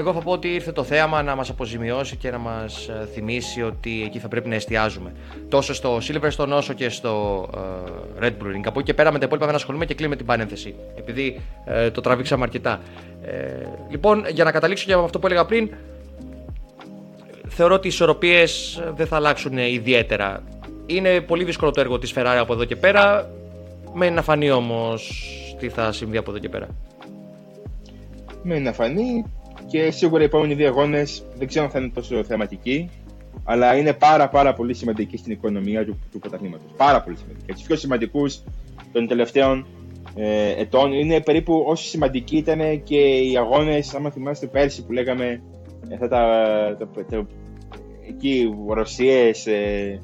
Speaker 3: Εγώ θα πω ότι ήρθε το θέαμα να μας αποζημιώσει και να μας ε, θυμίσει ότι εκεί θα πρέπει να εστιάζουμε. Τόσο στο Silverstone όσο και στο uh, Red Bull Ring. Από εκεί και πέρα με τα υπόλοιπα δεν ασχολούμαι και κλείνουμε την παρένθεση. Επειδή uh, το τραβήξαμε αρκετά. Ε, λοιπόν, για να καταλήξω και από αυτό που έλεγα πριν, θεωρώ ότι οι ισορροπίες δεν θα αλλάξουν ιδιαίτερα. Είναι πολύ δύσκολο το έργο της Ferrari από εδώ και πέρα. Μένει να φανεί όμως τι θα συμβεί από εδώ και πέρα.
Speaker 2: Μένει να φανεί και σίγουρα οι επόμενοι δύο αγώνες δεν ξέρω αν θα είναι τόσο θεματικοί, αλλά είναι πάρα, πάρα πολύ σημαντικοί στην οικονομία του, του πρωταθλήματος. Πάρα πολύ σημαντικοί. του πιο σημαντικούς των τελευταίων ε, ετών είναι περίπου όσο σημαντικοί ήταν και οι αγώνες, άμα θυμάστε πέρσι που λέγαμε αυτά τα, τα, τα, εκεί Ρωσίες ε,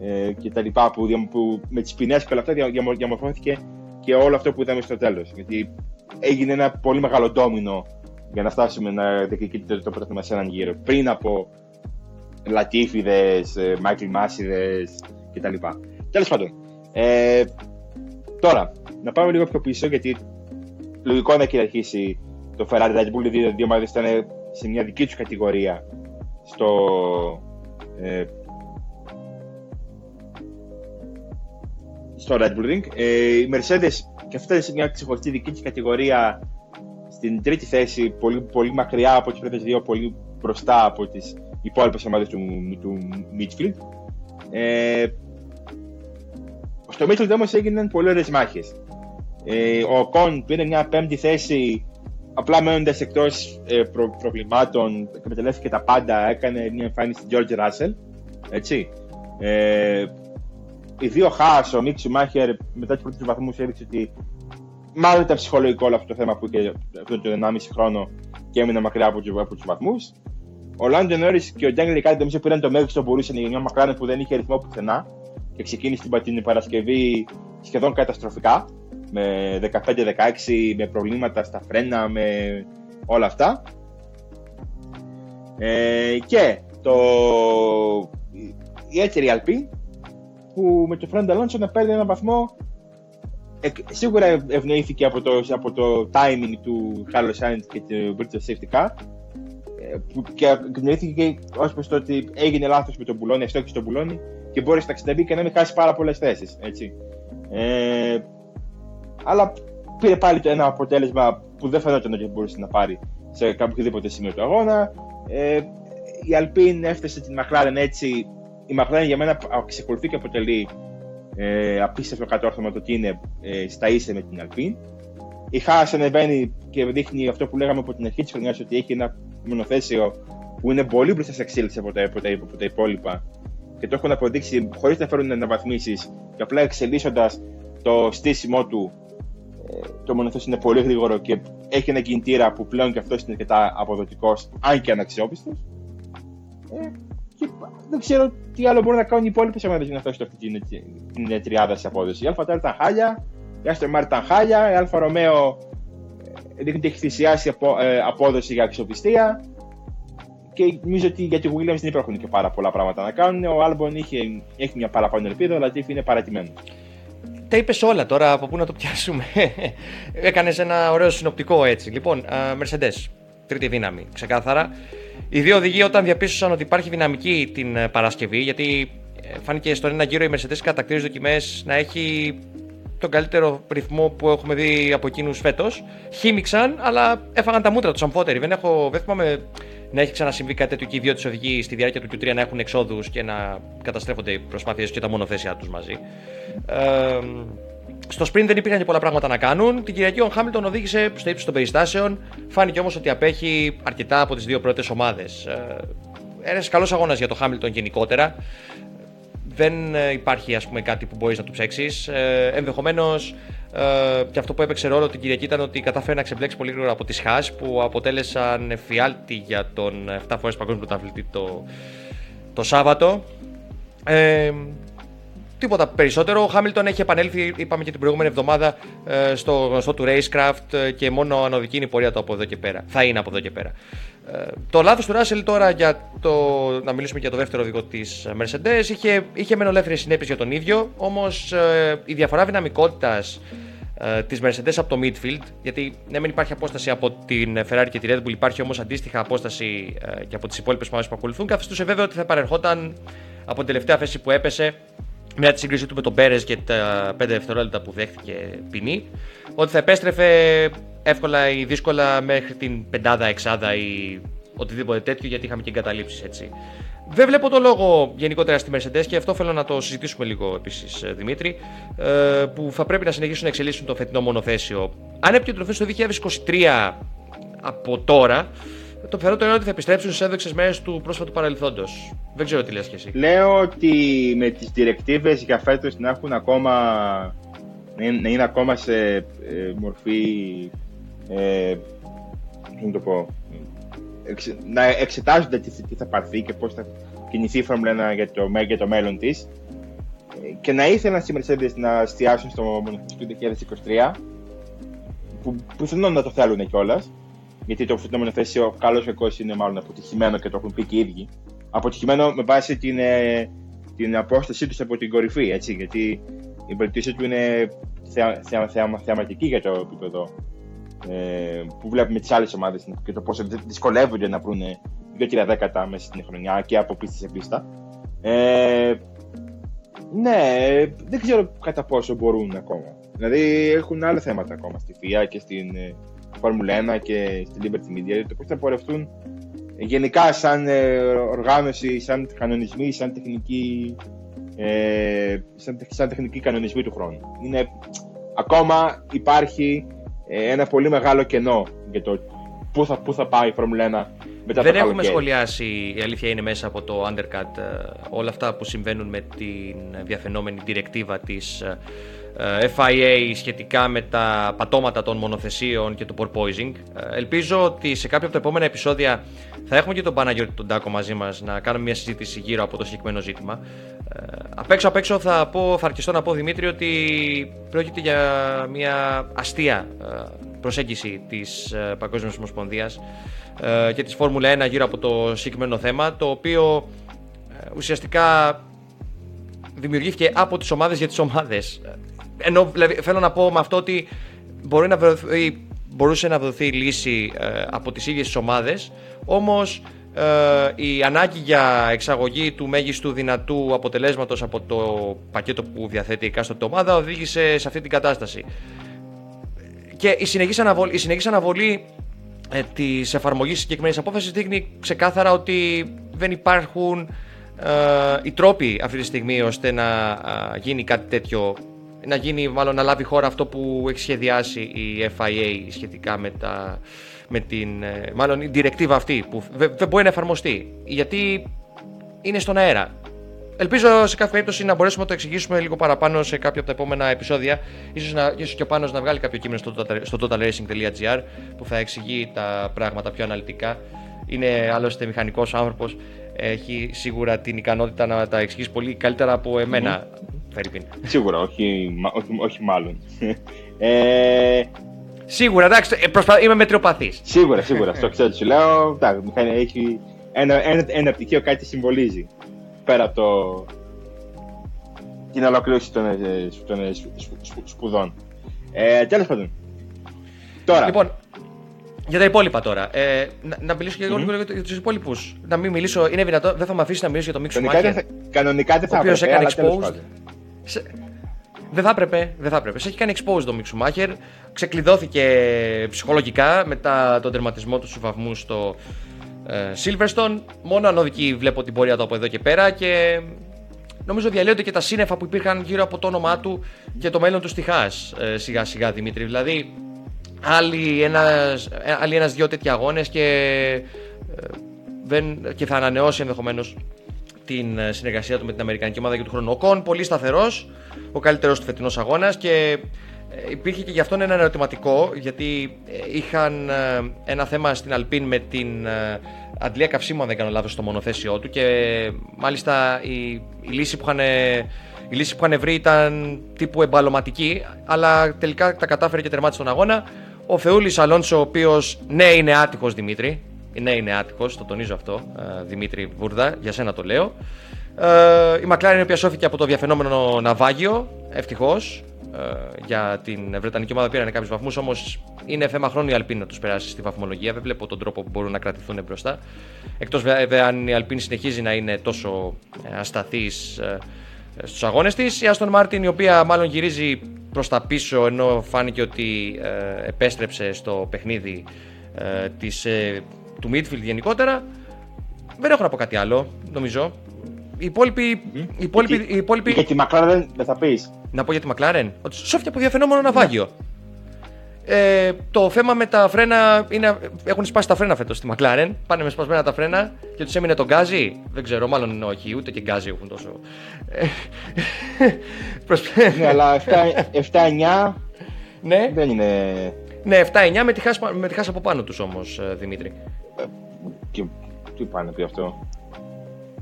Speaker 2: ε, και τα λοιπά που, που με τις ποινές και όλα αυτά διαμορφώθηκε και όλο αυτό που είδαμε στο τέλος. Γιατί έγινε ένα πολύ μεγάλο ντόμινο για να φτάσουμε να διεκδικείται το πρωτάθλημα σε έναν γύρο. Πριν από Λατίφιδες, Μάικλ Μάσιδες κτλ. Τέλος πάντων. Ε, τώρα, να πάμε λίγο πιο πίσω γιατί λογικό να κυριαρχήσει το Ferrari Red Bull. Οι δύο, δύο ομάδες ήταν σε μια δική τους κατηγορία στο. Ε, στο Red Bull Ring. Ε, η Mercedes και αυτά σε μια ξεχωριστή δική τη κατηγορία στην τρίτη θέση, πολύ, πολύ μακριά από τις πρώτες δύο, πολύ μπροστά από τις υπόλοιπες ομάδες του, του Midfield. Ε, στο Midfield όμως έγιναν πολύ ωραίες μάχες. Ε, ο Κον πήρε μια πέμπτη θέση, απλά μένοντας εκτός ε, προ, προβλημάτων, εκμεταλλεύτηκε τα πάντα, έκανε μια εμφάνιση στην George Russell. Έτσι. Ε, οι δύο Χά, ο Μίξ Σουμάχερ, μετά τους πρώτους βαθμούς έδειξε ότι Μάλλον ήταν ψυχολογικό όλο αυτό το θέμα που είχε αυτό το 1,5 χρόνο και έμεινε μακριά από, από τους βαθμούς. Ο Λάντο Νόρις και ο Ντάνιελ Ρικάρντ νομίζω πήραν το μέγιστο που μπορούσαν για μια μακράν που δεν είχε ρυθμό πουθενά και ξεκίνησε την Παρασκευή σχεδόν καταστροφικά με 15-16, με προβλήματα στα φρένα, με όλα αυτά. Ε, και το, η έτερη Αλπή που με το Φρέντ Αλόνσο να παίρνει ένα βαθμό σίγουρα ευνοήθηκε από το, από το timing του Carlos Sainz και του British Safety Car ε, που και ευνοήθηκε ως προς το ότι έγινε λάθος με τον Μπουλόνι, και τον Μπουλόνι και μπόρεσε να ξενταμπεί και να μην χάσει πάρα πολλές θέσεις. Ε, αλλά πήρε πάλι το ένα αποτέλεσμα που δεν φαινόταν ότι μπορούσε να πάρει σε οποιοδήποτε σημείο του αγώνα. Ε, η Αλπίν έφτασε την McLaren έτσι. Η McLaren για μένα ξεκολουθεί και αποτελεί ε, απίστευτο κατόρθωμα το ότι είναι ε, στα ίσα με την Αλπίν. Η Χάς ανεβαίνει και δείχνει αυτό που λέγαμε από την αρχή της χρονιάς ότι έχει ένα μονοθέσιο που είναι πολύ μπροστά σε εξέλιξη από τα, από τα, από τα υπόλοιπα και το έχουν αποδείξει χωρίς να φέρουν αναβαθμίσεις και απλά εξελίσσοντας το στήσιμό του. Ε, το μονοθέσιο είναι πολύ γρήγορο και έχει ένα κινητήρα που πλέον και αυτό είναι αρκετά αποδοτικός, αν και αναξιόπιστος. Ε, Και δεν ξέρω τι άλλο μπορούν να κάνουν οι υπόλοιπες ομάδες για να φτάσουν αυτή την, την τριάδα σε απόδοση. Η Άλφα ήταν χάλια, η Άστον Μάρτιν ήταν χάλια, η Άλφα Ρομέο δείχνει ότι έχει θυσιάσει απο, ε, απόδοση για αξιοπιστία. Και νομίζω ότι για τη Williams δεν υπάρχουν και πάρα πολλά πράγματα να κάνουν. Ο Άλμπον έχει μια παραπάνω ελπίδα, αλλά είναι παρατημένο.
Speaker 3: Τα είπες όλα τώρα, από πού να το πιάσουμε. Έκανες ένα ωραίο συνοπτικό έτσι. Λοιπόν, Mercedes, τρίτη δύναμη, ξεκάθαρα. Οι δύο οδηγοί όταν διαπίστωσαν ότι υπάρχει δυναμική την ε, Παρασκευή, γιατί ε, φάνηκε στον ένα γύρο η Mercedes κατά κτίρε δοκιμές να έχει τον καλύτερο ρυθμό που έχουμε δει από εκείνους φέτος. Χίμηξαν, αλλά έφαγαν τα μούτρα τους αμφότεροι. Δεν, έχω, δεν θυμάμαι να έχει ξανασυμβεί κάτι τέτοιο και οι δύο τη οδηγοί στη διάρκεια του Q3 να έχουν εξόδους και να καταστρέφονται οι προσπάθειες και τα μονοθέσια τους μαζί. Ε, στο sprint δεν υπήρχαν και πολλά πράγματα να κάνουν. Την Κυριακή ο Χάμιλτον οδήγησε στο ύψος των περιστάσεων. Φάνηκε όμως ότι απέχει αρκετά από τις δύο πρώτες ομάδες. Ε, Ένας καλός αγώνας για το Χάμιλτον γενικότερα. Δεν ε, υπάρχει ας πούμε, κάτι που μπορείς να του ψέξεις. Ε, Ενδεχομένως ε, και αυτό που έπαιξε ρόλο την Κυριακή ήταν ότι κατάφερε να ξεμπλέξει πολύ γρήγορα από τι Χά που αποτέλεσαν εφιάλτη για τον 7 φορές παγκόσμιο πρωταθλητή το, το Σάββατο. Ε, τίποτα περισσότερο. Ο Χάμιλτον έχει επανέλθει, είπαμε και την προηγούμενη εβδομάδα, ε, στο γνωστό του Racecraft ε, και μόνο ανωδική είναι η πορεία του από εδώ και πέρα. Θα είναι από εδώ και πέρα. Ε, το λάθος του Ράσελ τώρα για το. να μιλήσουμε για το δεύτερο οδηγό της Mercedes είχε, είχε μεν ελεύθερε συνέπειες για τον ίδιο, όμως η διαφορά δυναμικότητας της Mercedes από το midfield, γιατί ναι, δεν υπάρχει απόσταση από την Ferrari και τη Red Bull, υπάρχει όμως αντίστοιχα απόσταση και από τις υπόλοιπες ομάδες που ακολουθούν, καθιστούσε βέβαια ότι θα παρερχόταν από την τελευταία θέση που έπεσε μετά τη σύγκριση του με τον Πέρες και τα 5 δευτερόλεπτα που δέχτηκε ποινή, ότι θα επέστρεφε εύκολα ή δύσκολα μέχρι την πεντάδα, εξάδα ή οτιδήποτε τέτοιο, γιατί είχαμε και εγκαταλείψεις έτσι. Δεν βλέπω το λόγο γενικότερα στη Mercedes και αυτό θέλω να το συζητήσουμε λίγο επίσης, ε, Δημήτρη, ε, που θα πρέπει να συνεχίσουν να εξελίσσουν το φετινό μονοθέσιο. Αν επικεντρωθούν στο 2023 από τώρα, το πιθανότερο είναι ότι θα επιστρέψουν στις έδοξε μέρες του πρόσφατου παρελθόντος. Δεν ξέρω τι λες και εσύ.
Speaker 2: Λέω ότι με τις διρεκτίβες για φέτος να έχουν ακόμα. να είναι ακόμα σε ε, μορφή. Ε, να το πω. να εξετάζονται τι, τι θα πάρθει και πώς θα κινηθεί η Φόρμουλα 1 για το, για το μέλλον της. Και να ήθελαν στι Mercedes να εστιάσουν στο μονοθέσιο του 2023. Που πιθανόν να το θέλουν κιόλας γιατί το φωτεινό μονοθέσιο καλός ή κακός είναι μάλλον αποτυχημένο και το έχουν πει και οι ίδιοι. Αποτυχημένο με βάση την, ε, την απόστασή τους από την κορυφή, έτσι, γιατί η βελτίωση του είναι θεα, θεα, θεα, θεαματική για το επίπεδο ε, που βλέπουμε τις άλλες ομάδες και το πόσο δυσκολεύονται να βρουν δύο-τρία δέκατα μέσα στην χρονιά και από πίστη σε πίστα. Ε, ναι, δεν ξέρω κατά πόσο μπορούν ακόμα. Δηλαδή έχουν άλλα θέματα ακόμα στη FIA και στην ε, Φόρμουλα 1 και στη Liberty Media, το πώς θα πορευτούν γενικά σαν ε, οργάνωση, σαν κανονισμοί, σαν τεχνική, ε, σαν, σαν τεχνική κανονισμοί του χρόνου. Είναι, ακόμα υπάρχει ε, ένα πολύ μεγάλο κενό για το πού θα, πού θα πάει η Φόρμουλα 1 μετά
Speaker 3: Δεν
Speaker 2: το
Speaker 3: έχουμε σχολιάσει, η αλήθεια είναι μέσα από το undercut, ε, όλα αυτά που συμβαίνουν με την διαφαινόμενη διρεκτίβα της ε, FIA σχετικά με τα πατώματα των μονοθεσίων και το porpoising. Ε, ελπίζω ότι σε κάποια από τα επόμενα επεισόδια θα έχουμε και τον Παναγιώτη τον Τάκο μαζί μας να κάνουμε μια συζήτηση γύρω από το συγκεκριμένο ζήτημα. Ε, απ' έξω απ' έξω θα, πω, θα αρκεστώ να πω Δημήτρη ότι πρόκειται για μια αστεία προσέγγιση της Παγκόσμιας Ομοσπονδίας και της Φόρμουλα 1 γύρω από το συγκεκριμένο θέμα το οποίο ουσιαστικά δημιουργήθηκε από τις ομάδες για τις ομάδες ενώ δηλαδή, θέλω να πω με αυτό ότι μπορεί να μπορούσε να δοθεί λύση ε, από τις ίδιες τις ομάδες όμως ε, η ανάγκη για εξαγωγή του μέγιστου δυνατού αποτελέσματος από το πακέτο που διαθέτει η κάστοτε ομάδα οδήγησε σε αυτή την κατάσταση. Και η συνεχής αναβολή, η συνεχής αναβολή ε, της εφαρμογής συγκεκριμένης απόφασης δείχνει ξεκάθαρα ότι δεν υπάρχουν ε, οι τρόποι αυτή τη στιγμή ώστε να ε, γίνει κάτι τέτοιο να γίνει, μάλλον να λάβει χώρα αυτό που έχει σχεδιάσει η FIA σχετικά με, τα, με την, ε, μάλλον η directive αυτή που δεν μπορεί να εφαρμοστεί γιατί είναι στον αέρα. Ελπίζω σε κάθε περίπτωση να μπορέσουμε να το εξηγήσουμε λίγο παραπάνω σε κάποια από τα επόμενα επεισόδια. Ίσως, να, ίσως και ο Πάνος να βγάλει κάποιο κείμενο στο, στο totalracing.gr που θα εξηγεί τα πράγματα πιο αναλυτικά. Είναι άλλωστε μηχανικός άνθρωπος. έχει σίγουρα την ικανότητα να τα εξηγήσει πολύ καλύτερα από εμένα, Φερρυπίν.
Speaker 2: Σίγουρα, όχι, μα- όχι, όχι μάλλον. Ε,
Speaker 3: Σίγουρα, εντάξει, ε, προσπα... είμαι μετριοπαθής.
Speaker 2: σίγουρα, σίγουρα. Αυτό ξέρω τι σου λέω. Εντάξει, μου κάνει- έχει ένα, ένα, ένα πτυχίο κάτι συμβολίζει. Πέρα από το, την ολοκλήρωση των, ε, των ε, σπου- σπου- σπου- σπουδών. Ε, Τέλος πάντων. Τώρα,
Speaker 3: Λοιπόν, για τα υπόλοιπα τώρα. Ε, να, να μιλήσω και εγώ
Speaker 2: Μμμ.
Speaker 3: λίγο για, το- για τους υπόλοιπους. Να μην μιλήσω, είναι δυνατό, δεν θα με αφήσεις να μιλήσω για το Μίξ
Speaker 2: κανονικά δεν,
Speaker 3: Σουμάχερ.
Speaker 2: θα, κανονικά δεν
Speaker 3: Ο
Speaker 2: θα
Speaker 3: οποίος
Speaker 2: έπρεπε,
Speaker 3: έκανε
Speaker 2: αλλά τέλος
Speaker 3: exposed.
Speaker 2: Πάντων.
Speaker 3: Σε... Δεν θα έπρεπε, δεν θα έπρεπε. Σε έχει κάνει exposed το Μίξ Σουμάχερ. Ξεκλειδώθηκε ψυχολογικά μετά τον τερματισμό του στους βαθμούς στο ε, Silverstone. Μόνο ανώδικη βλέπω την πορεία του από εδώ και πέρα και νομίζω διαλύονται και τα σύννεφα που υπήρχαν γύρω από το όνομά του και το μέλλον του στη Χάς ε, σιγά σιγά Δημήτρη. Δηλαδή, άλλοι ένας, ε, άλλοι ένας δυο τέτοιοι αγώνες και, ε, δεν, και θα ανανεώσει ενδεχομένως την ε, συνεργασία του με την Αμερικανική ομάδα για του χρόνου. Ο Κον πολύ σταθερός, ο καλύτερος του φετινός αγώνας και ε, υπήρχε και γι' αυτόν ένα ερωτηματικό γιατί ε, είχαν ε, ένα θέμα στην Αλπίν με την ε, αντλία καυσίμου αν δεν κάνω λάθος στο μονοθέσιό του και μάλιστα η, η λύση που είχαν η λύση που είχαν βρει ήταν τύπου εμπαλωματική, αλλά τελικά τα κατάφερε και τερμάτισε τον αγώνα. Ο Θεούλης Αλόνσο, ο οποίος ναι είναι άτυχος Δημήτρη. Ναι είναι άτυχος, το τονίζω αυτό, ε, Δημήτρη Βούρδα, για σένα το λέω. Ε, η Μακλάριν η οποία σώθηκε από το διαφαινόμενο ναυάγιο, ευτυχώς. για την Βρετανική ομάδα πήραν κάποιους βαθμούς, όμως είναι θέμα χρόνου η Αλπίν να τους περάσει στη βαθμολογία. Δεν βλέπω τον τρόπο που μπορούν να κρατηθούν μπροστά. Εκτός βέβαια αν η Αλπίν συνεχίζει να είναι τόσο ασταθής στους αγώνες της. Η Άστον Μάρτιν, η οποία μάλλον γυρίζει προς τα πίσω, ενώ φάνηκε ότι ε, επέστρεψε στο παιχνίδι ε, της, ε, του midfield γενικότερα. Δεν έχω να πω κάτι άλλο, νομίζω. Οι υπόλοιποι. Οι υπόλοιποι, οι υπόλοιποι...
Speaker 2: Για τη Μακλάρα δεν, δεν θα πεις.
Speaker 3: Να πω για τη Μακλάρεν. Ότι σώθηκε από διαφαινόμενο ναυάγιο. Ε, το θέμα με τα φρένα είναι. Έχουν σπάσει τα φρένα φέτος στη Μακλάρεν. Πάνε με σπασμένα τα φρένα και τους έμεινε το γκάζι. Δεν ξέρω, μάλλον όχι, ούτε και γκάζι έχουν τόσο. Ε, προσπ-
Speaker 2: ναι, αλλά 7-9
Speaker 3: ναι,
Speaker 2: δεν είναι.
Speaker 3: Ναι, 7-9 με τη χάση, με τη χάση από πάνω τους όμως, Δημήτρη.
Speaker 2: Και, τι πάνε να πει αυτό;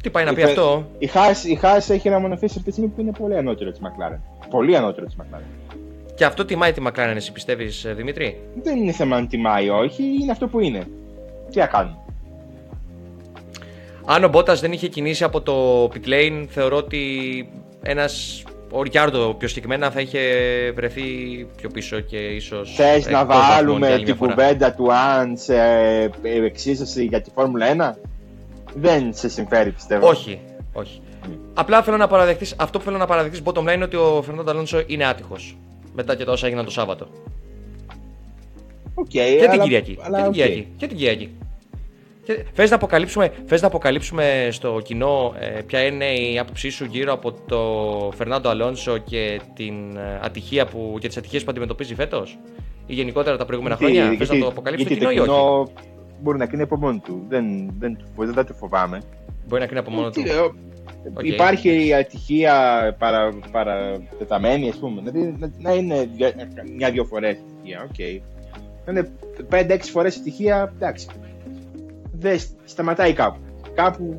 Speaker 3: Τι πάει να πει
Speaker 2: Είπε-
Speaker 3: αυτό;
Speaker 2: Η Χάς, η Χάς έχει ένα μονοθέσιο αυτή τη στιγμή που είναι πολύ ανώτερο της Μακλάρεν. Πολύ ανώτερο της Μακλάρεν.
Speaker 3: Και αυτό τιμάει τη Μακλάρεν, εσύ πιστεύεις, Δημήτρη;
Speaker 2: Δεν είναι θέμα αν τιμάει ή όχι, είναι αυτό που είναι. Τι να κάνουν.
Speaker 3: Αν ο Μπότας δεν είχε κινήσει από το pit lane, θεωρώ ότι ένας. Ο Ρικιάρντο πιο συγκεκριμένα θα είχε βρεθεί πιο πίσω και ίσως.
Speaker 2: Θες να βάλουμε την κουβέντα του αν σε ε, εξίσωση για τη Φόρμουλα 1. Δεν σε συμφέρει, πιστεύω.
Speaker 3: Όχι, όχι. Απλά θέλω να παραδεχτείς, αυτό που θέλω να παραδεχτείς bottom line είναι ότι ο Φερνάντο Αλόνσο είναι άτυχος. Μετά και τα όσα έγιναν το Σάββατο.
Speaker 2: Okay,
Speaker 3: και την
Speaker 2: αλλά-
Speaker 3: Κυριακή.
Speaker 2: αλλά
Speaker 3: και την
Speaker 2: οκ.
Speaker 3: Κυριακή. Και την Κυριακή. Και θες, να αποκαλύψουμε, θες να αποκαλύψουμε στο κοινό ε, ποια είναι η άποψή σου γύρω από το Φερνάντο Αλόνσο και, την, ε, ατυχία που, και τις ατυχίες που αντιμετωπίζει φέτος; Ή γενικότερα τα προηγούμενα
Speaker 2: Γιατί-
Speaker 3: χρόνια; Θες να
Speaker 2: γιατί-
Speaker 3: το αποκαλύψεις στο
Speaker 2: γιατί
Speaker 3: κοινό ή
Speaker 2: το
Speaker 3: όχι;
Speaker 2: κοινό Μπορεί να κρίνει από μόνο του. Δεν, δεν, δεν, δεν το φοβάμαι.
Speaker 3: Μπορεί να κρίνει από μόνο του.
Speaker 2: Τι, ε,
Speaker 3: Οκ.
Speaker 2: Υπάρχει η ατυχία παρα, παρατεταμένη, ας πούμε. Δηλαδή να, να είναι δυο- μια-δυο φορές ατυχία. Οκ. Να είναι 5-6 φορές ατυχία, εντάξει. Δεν σταματάει κάπου. Κάπου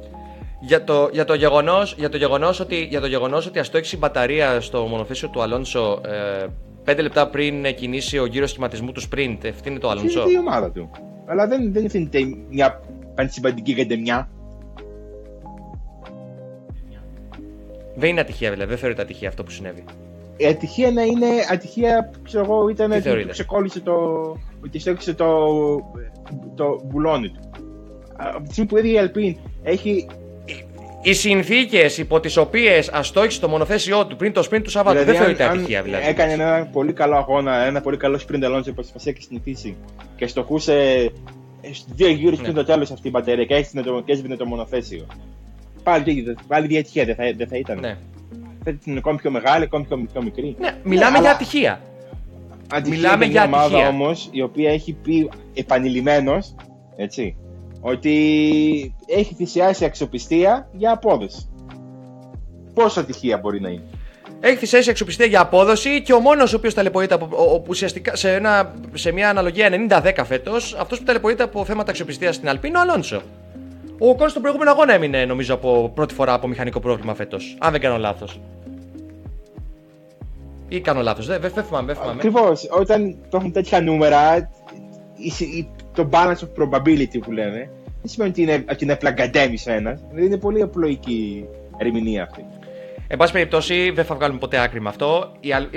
Speaker 3: Για το, για το, γεγονός, για το, γεγονός ότι, για το γεγονός ότι αστόχησε η μπαταρία στο μονοθέσιο του Αλόνσο ε, 5 λεπτά πριν κινήσει ο γύρος σχηματισμού του sprint, ευθύνει το Αλόνσο;
Speaker 2: ευθύνεται η ομάδα του. Αλλά δεν, δεν ευθύνεται μια πανσυμπαντική γαντεμιά.
Speaker 3: Δεν είναι ατυχία δηλαδή, δεν θεωρείται ατυχία αυτό που συνέβη.
Speaker 2: Η ατυχία να είναι ατυχία, ξέρω εγώ, ήταν
Speaker 3: Τι
Speaker 2: ότι
Speaker 3: θεωρείτε;
Speaker 2: του ξεκόλλησε το. ότι στέκησε το. το μπουλόνι του. Από τη στιγμή που ήδη η Αλπίν έχει.
Speaker 3: Οι συνθήκες υπό τις οποίες αστόχησε το μονοθέσιο του πριν το sprint του Σαββάτου δεν
Speaker 2: αν-
Speaker 3: θεωρείται
Speaker 2: αν
Speaker 3: ατυχία δηλαδή.
Speaker 2: Έκανε ένα πολύ καλό αγώνα, ένα πολύ καλό sprint Alonso που προσπαθούσε και στην φύση και στοχούσε στους δύο γύρους
Speaker 3: Ναι.
Speaker 2: πριν το τέλος αυτή η μπαταρία και έσβηνε το, και έσβηνε το μονοθέσιο. Πάλι, τι- πάλι η ατυχία δεν θα, δεν θα ήταν.
Speaker 3: Ναι.
Speaker 2: Θα ήταν ακόμη πιο μεγάλη, ακόμη πιο, πιο μικρή.
Speaker 3: ναι, μιλάμε
Speaker 2: αλλά-
Speaker 3: για ατυχία.
Speaker 2: Ατυχία
Speaker 3: Μιλάμε
Speaker 2: για
Speaker 3: για
Speaker 2: μια ομάδα
Speaker 3: ατυχία.
Speaker 2: όμως η οποία έχει πει επανειλημμένω έτσι, ότι έχει θυσιάσει αξιοπιστία για απόδοση. Πόσο ατυχία μπορεί να είναι.
Speaker 3: Έχει θυσιάσει αξιοπιστία για απόδοση και ο μόνος ο οποίος ταλαιπωρείται από. ο- ο- ουσιαστικά σε, ένα, σε μια αναλογία 90-10 φέτος, αυτός που ταλαιπωρείται από θέματα αξιοπιστίας στην Αλπίνο, ο Αλόνσο. Ο Οκόν στον προηγούμενο αγώνα έμεινε, νομίζω, από πρώτη φορά από μηχανικό πρόβλημα φέτος. Αν δεν κάνω λάθος. Ή κάνω λάθος, δεν, δεν θυμάμαι. Δεν θυμάμαι.
Speaker 2: Ακριβώς. Όταν έχουν τέτοια νούμερα, το balance of probability που λέμε, δεν σημαίνει ότι είναι, ότι είναι πλαγκαντέμι ένας. Δηλαδή είναι πολύ απλοϊκή ερμηνεία αυτή.
Speaker 3: Εν πάση περιπτώσει, δεν θα βγάλουμε ποτέ άκρη με αυτό.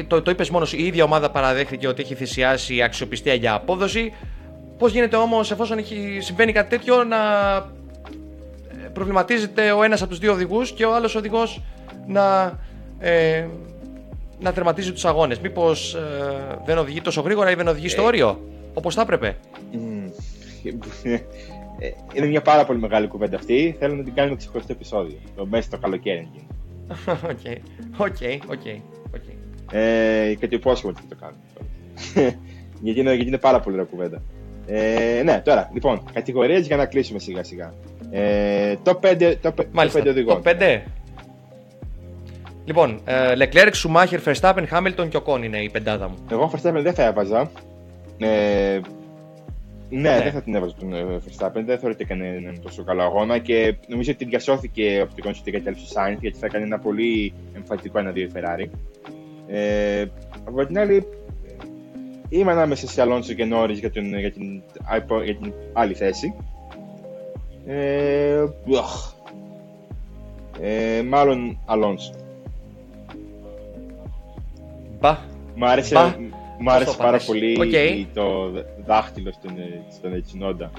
Speaker 3: Το, το είπες μόνος, η ίδια ομάδα παραδέχθηκε ότι έχει θυσιάσει αξιοπιστία για απόδοση. Πώς γίνεται όμως, εφόσον έχει, συμβαίνει κάτι τέτοιο, να ε, προβληματίζεται ο ένας από τους δύο οδηγούς και ο άλλος οδηγός να, ε, να τερματίζει τους αγώνες. Μήπως ε, δεν οδηγεί τόσο γρήγορα ή δεν οδηγεί στο ε. όριο, όπως θα έπρεπε;
Speaker 2: Είναι μια πάρα πολύ μεγάλη κουβέντα αυτή. Θέλω να την κάνουμε ξεχωριστό επεισόδιο. Το μέσα στο καλοκαίρι.
Speaker 3: OK, OK, OK.
Speaker 2: Και το υπόσχομαι ότι θα το κάνουμε. γιατί, είναι, γιατί είναι πάρα πολύ ωραία κουβέντα. Ε, ναι, τώρα, λοιπόν, κατηγορίες για να κλείσουμε σιγά σιγά. Ε, το 5, το,
Speaker 3: Μάλιστα, 5 οδηγών. Το 5. Λοιπόν, ε, Leclerc, Schumacher, Verstappen, Hamilton και ο Κόν είναι η πεντάδα μου.
Speaker 2: Εγώ Verstappen δεν θα έβαζα. Ε, ναι, ναι, δεν θα την έβαζα τον ε, Verstappen. Δεν θεωρείται ότι έκανε έναν τόσο καλό αγώνα και νομίζω ότι διασώθηκε από την κονσιατή κατέληψη του Σάινθ γιατί θα έκανε ένα πολύ εμφαντικό ένα-δύο η Ferrari. Ε, από την άλλη, είμαι ανάμεσα σε Αλόνσο και Νόρι για, την, για, την, για την άλλη θέση. Ε, ε, μάλλον Αλόνσο.
Speaker 3: Μπα.
Speaker 2: Μ' άρεσε, Μπα. Μ άρεσε πάρα πολύ okay. το δάχτυλο στον, στον Ετσινόντα.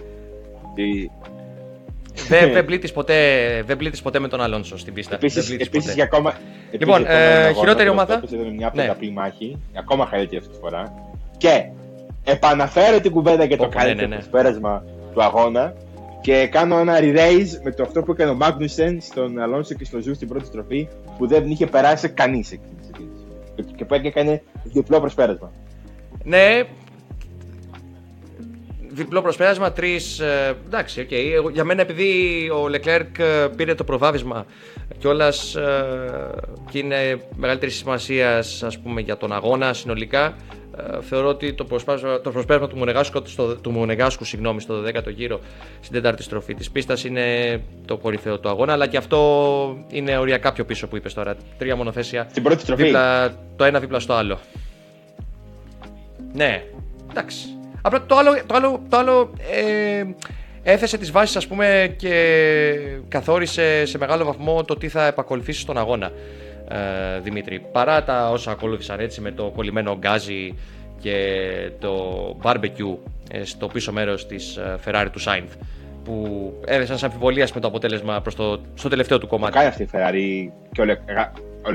Speaker 3: Δεν δε πλήττεις ποτέ, ποτέ με τον Αλόνσο στην πίστα.
Speaker 2: Επίσης, επίσης για ακόμα,
Speaker 3: λοιπόν, ε, χειρότερη ομάδα;
Speaker 2: Ήταν μια ναι. πενταπλή μάχη, ακόμα καλύτερη αυτή τη φορά. Και επαναφέρω την κουβέντα για το ναι, καλύτερο ναι, ναι. πέρασμα του αγώνα και κάνω ένα re-raise με το αυτό που έκανε ο Μάγνουσεν στον Αλόνσο και στο Ζου στην πρώτη στροφή που δεν είχε περάσει κανείς και που έκανε διπλό προσπέρασμα.
Speaker 3: Ναι, διπλό προσπέρασμα, τρεις. Ε, εντάξει, okay. Για μένα, επειδή ο Λεκλέρκ ε, πήρε το προβάδισμα κιόλας ε, και είναι μεγαλύτερης σημασίας για τον αγώνα συνολικά, ε, θεωρώ ότι το προσπέρασμα, το προσπέρασμα του Μονεγάσκου, στο, του Μονεγάσκου συγγνώμη, στο 10ο γύρο στην τέταρτη στροφή της πίστας είναι το κορυφαίο του αγώνα. Αλλά και αυτό είναι οριακά πιο πίσω που είπες τώρα. Τρία μονοθέσια.
Speaker 2: Στην πρώτη στροφή.
Speaker 3: Δίπλα, το ένα δίπλα στο άλλο. Ναι, εντάξει. Απλά το άλλο, το άλλο, το άλλο ε, έθεσε τις βάσεις ας πούμε και καθόρισε σε μεγάλο βαθμό το τι θα επακολουθήσει στον αγώνα ε, Δημήτρη παρά τα όσα ακολούθησαν έτσι με το κολλημένο γκάζι και το barbecue ε, στο πίσω μέρος της ε, Ferrari του Sainz που έδεσαν σαν αμφιβολία με το αποτέλεσμα προς το, στο τελευταίο του κομμάτι.
Speaker 2: Το κάνει αυτή η Ferrari και ο,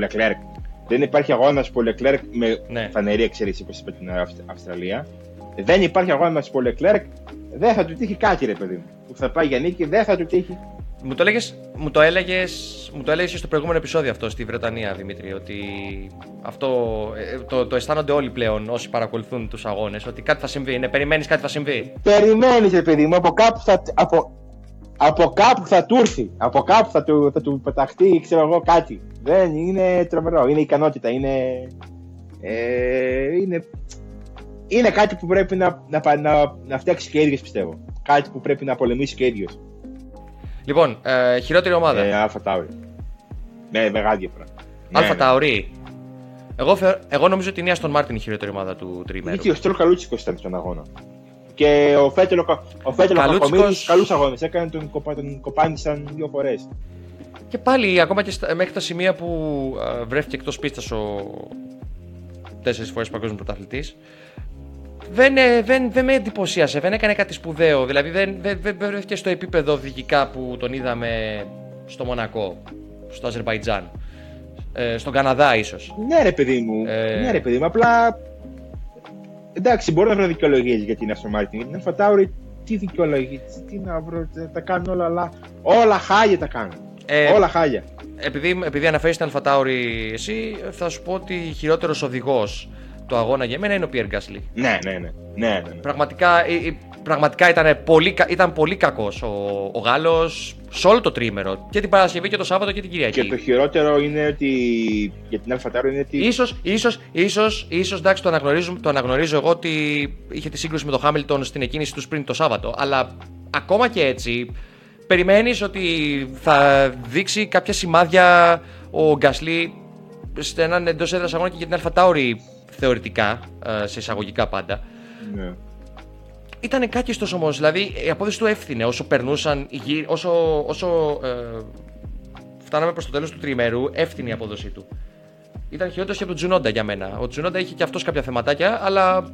Speaker 2: Leclerc. Δεν υπάρχει αγώνας που ο Leclerc με ναι. φανερή εξαίρεση όπως είπε την Αυστραλία δεν υπάρχει αγώνας που ο Λεκλέρκ δεν θα του τύχει κάτι, ρε παιδί μου. Που θα πάει για νίκη, δεν θα του τύχει.
Speaker 3: Μου το, έλεγες, μου το έλεγες, μου το έλεγες στο προηγούμενο επεισόδιο αυτό στη Βρετανία, Δημήτρη, ότι αυτό ε, το, το αισθάνονται όλοι πλέον όσοι παρακολουθούν τους αγώνες, ότι κάτι θα συμβεί, ναι, περιμένεις κάτι θα συμβεί.
Speaker 2: Περιμένεις, ρε παιδί μου, από κάπου θα, από, από κάπου θα του έρθει, από κάπου θα του, θα του πεταχτεί, ξέρω εγώ, κάτι. Δεν είναι τρομερό, είναι ικανότητα, είναι, ε, είναι είναι κάτι που πρέπει να, να, να, να φτιάξει και ο ίδιος, πιστεύω. Κάτι που πρέπει να πολεμήσει και ο ίδιος.
Speaker 3: Λοιπόν, ε, χειρότερη ομάδα.
Speaker 2: Ε, Άλφα Τάουρι. Ναι, μεγάλη διαφορά.
Speaker 3: Άλφα Τάουρι. Εγώ, εγώ νομίζω ότι η Άστον Μάρτιν είναι η χειρότερη ομάδα του τριημέρου.
Speaker 2: Γιατί ο Στρόλ Καλούτσικος ήταν στον αγώνα. Και ο Φέτελ, ο Φέτελ Καλούτσικος... καλούς αγώνες. Έκανε τον, τον κοπάνισαν δύο φορές.
Speaker 3: Και πάλι, ακόμα και στα, μέχρι τα σημεία που uh, βρέθηκε εκτός πίστας ο τέσσερις φορές παγκόσμιος πρωταθλητής, δεν, ε, δεν, δεν με εντυπωσίασε, δεν έκανε κάτι σπουδαίο. Δηλαδή δεν, δεν, δεν βρέθηκε στο επίπεδο οδηγικά που τον είδαμε στο Μονακό, στο Αζερβαϊτζάν. Ε, στον Καναδά, ίσως.
Speaker 2: Ναι, ρε παιδί μου. Ε... Ναι, ρε παιδί μου. Απλά. Εντάξει, μπορώ να βρω δικαιολογίες για την Aston Martin. Για την Alfa τι δικαιολογίες. Τι να βρω. Τα κάνουν όλα. Αλλά... Όλα χάλια τα κάνουν. Ε, όλα χάλια.
Speaker 3: Επειδή, επειδή αναφέρεις την Alfa εσύ θα σου πω ότι χειρότερος οδηγός το αγώνα για μένα είναι ο Πιέρ Γκάσλι.
Speaker 2: Ναι, ναι, ναι. ναι, ναι, ναι.
Speaker 3: Πραγματικά, ε, ε, πραγματικά ήταν πολύ, ήταν πολύ κακός ο, ο Γάλλος σε όλο το τρίμερο. Και την Παρασκευή και το Σάββατο και την Κυριακή.
Speaker 2: Και το χειρότερο είναι ότι. για την Αλφατάρο είναι ότι.
Speaker 3: Ίσως, ίσως, ίσως, ίσως εντάξει, το, αναγνωρίζω, το αναγνωρίζω εγώ ότι είχε τη σύγκρουση με τον Χάμιλτον στην εκκίνηση τους πριν το Σάββατο. Αλλά ακόμα και έτσι, περιμένεις ότι θα δείξει κάποια σημάδια ο Γκάσλι σε έναν εντός έδρας αγώνα και για την Αλφα Τάουρι θεωρητικά, ε, σε εισαγωγικά πάντα.
Speaker 2: Ναι.
Speaker 3: Ήταν κάκιστο όμω, δηλαδή η απόδοση του έφθινε όσο περνούσαν, οι γύρ- όσο, όσο ε, φτάναμε προς το τέλος του τριμερού, έφθινε η απόδοσή του. Ήταν χειρότερος και από τον Τζουνόντα για μένα. Ο Τζουνόντα είχε και αυτός κάποια θεματάκια, αλλά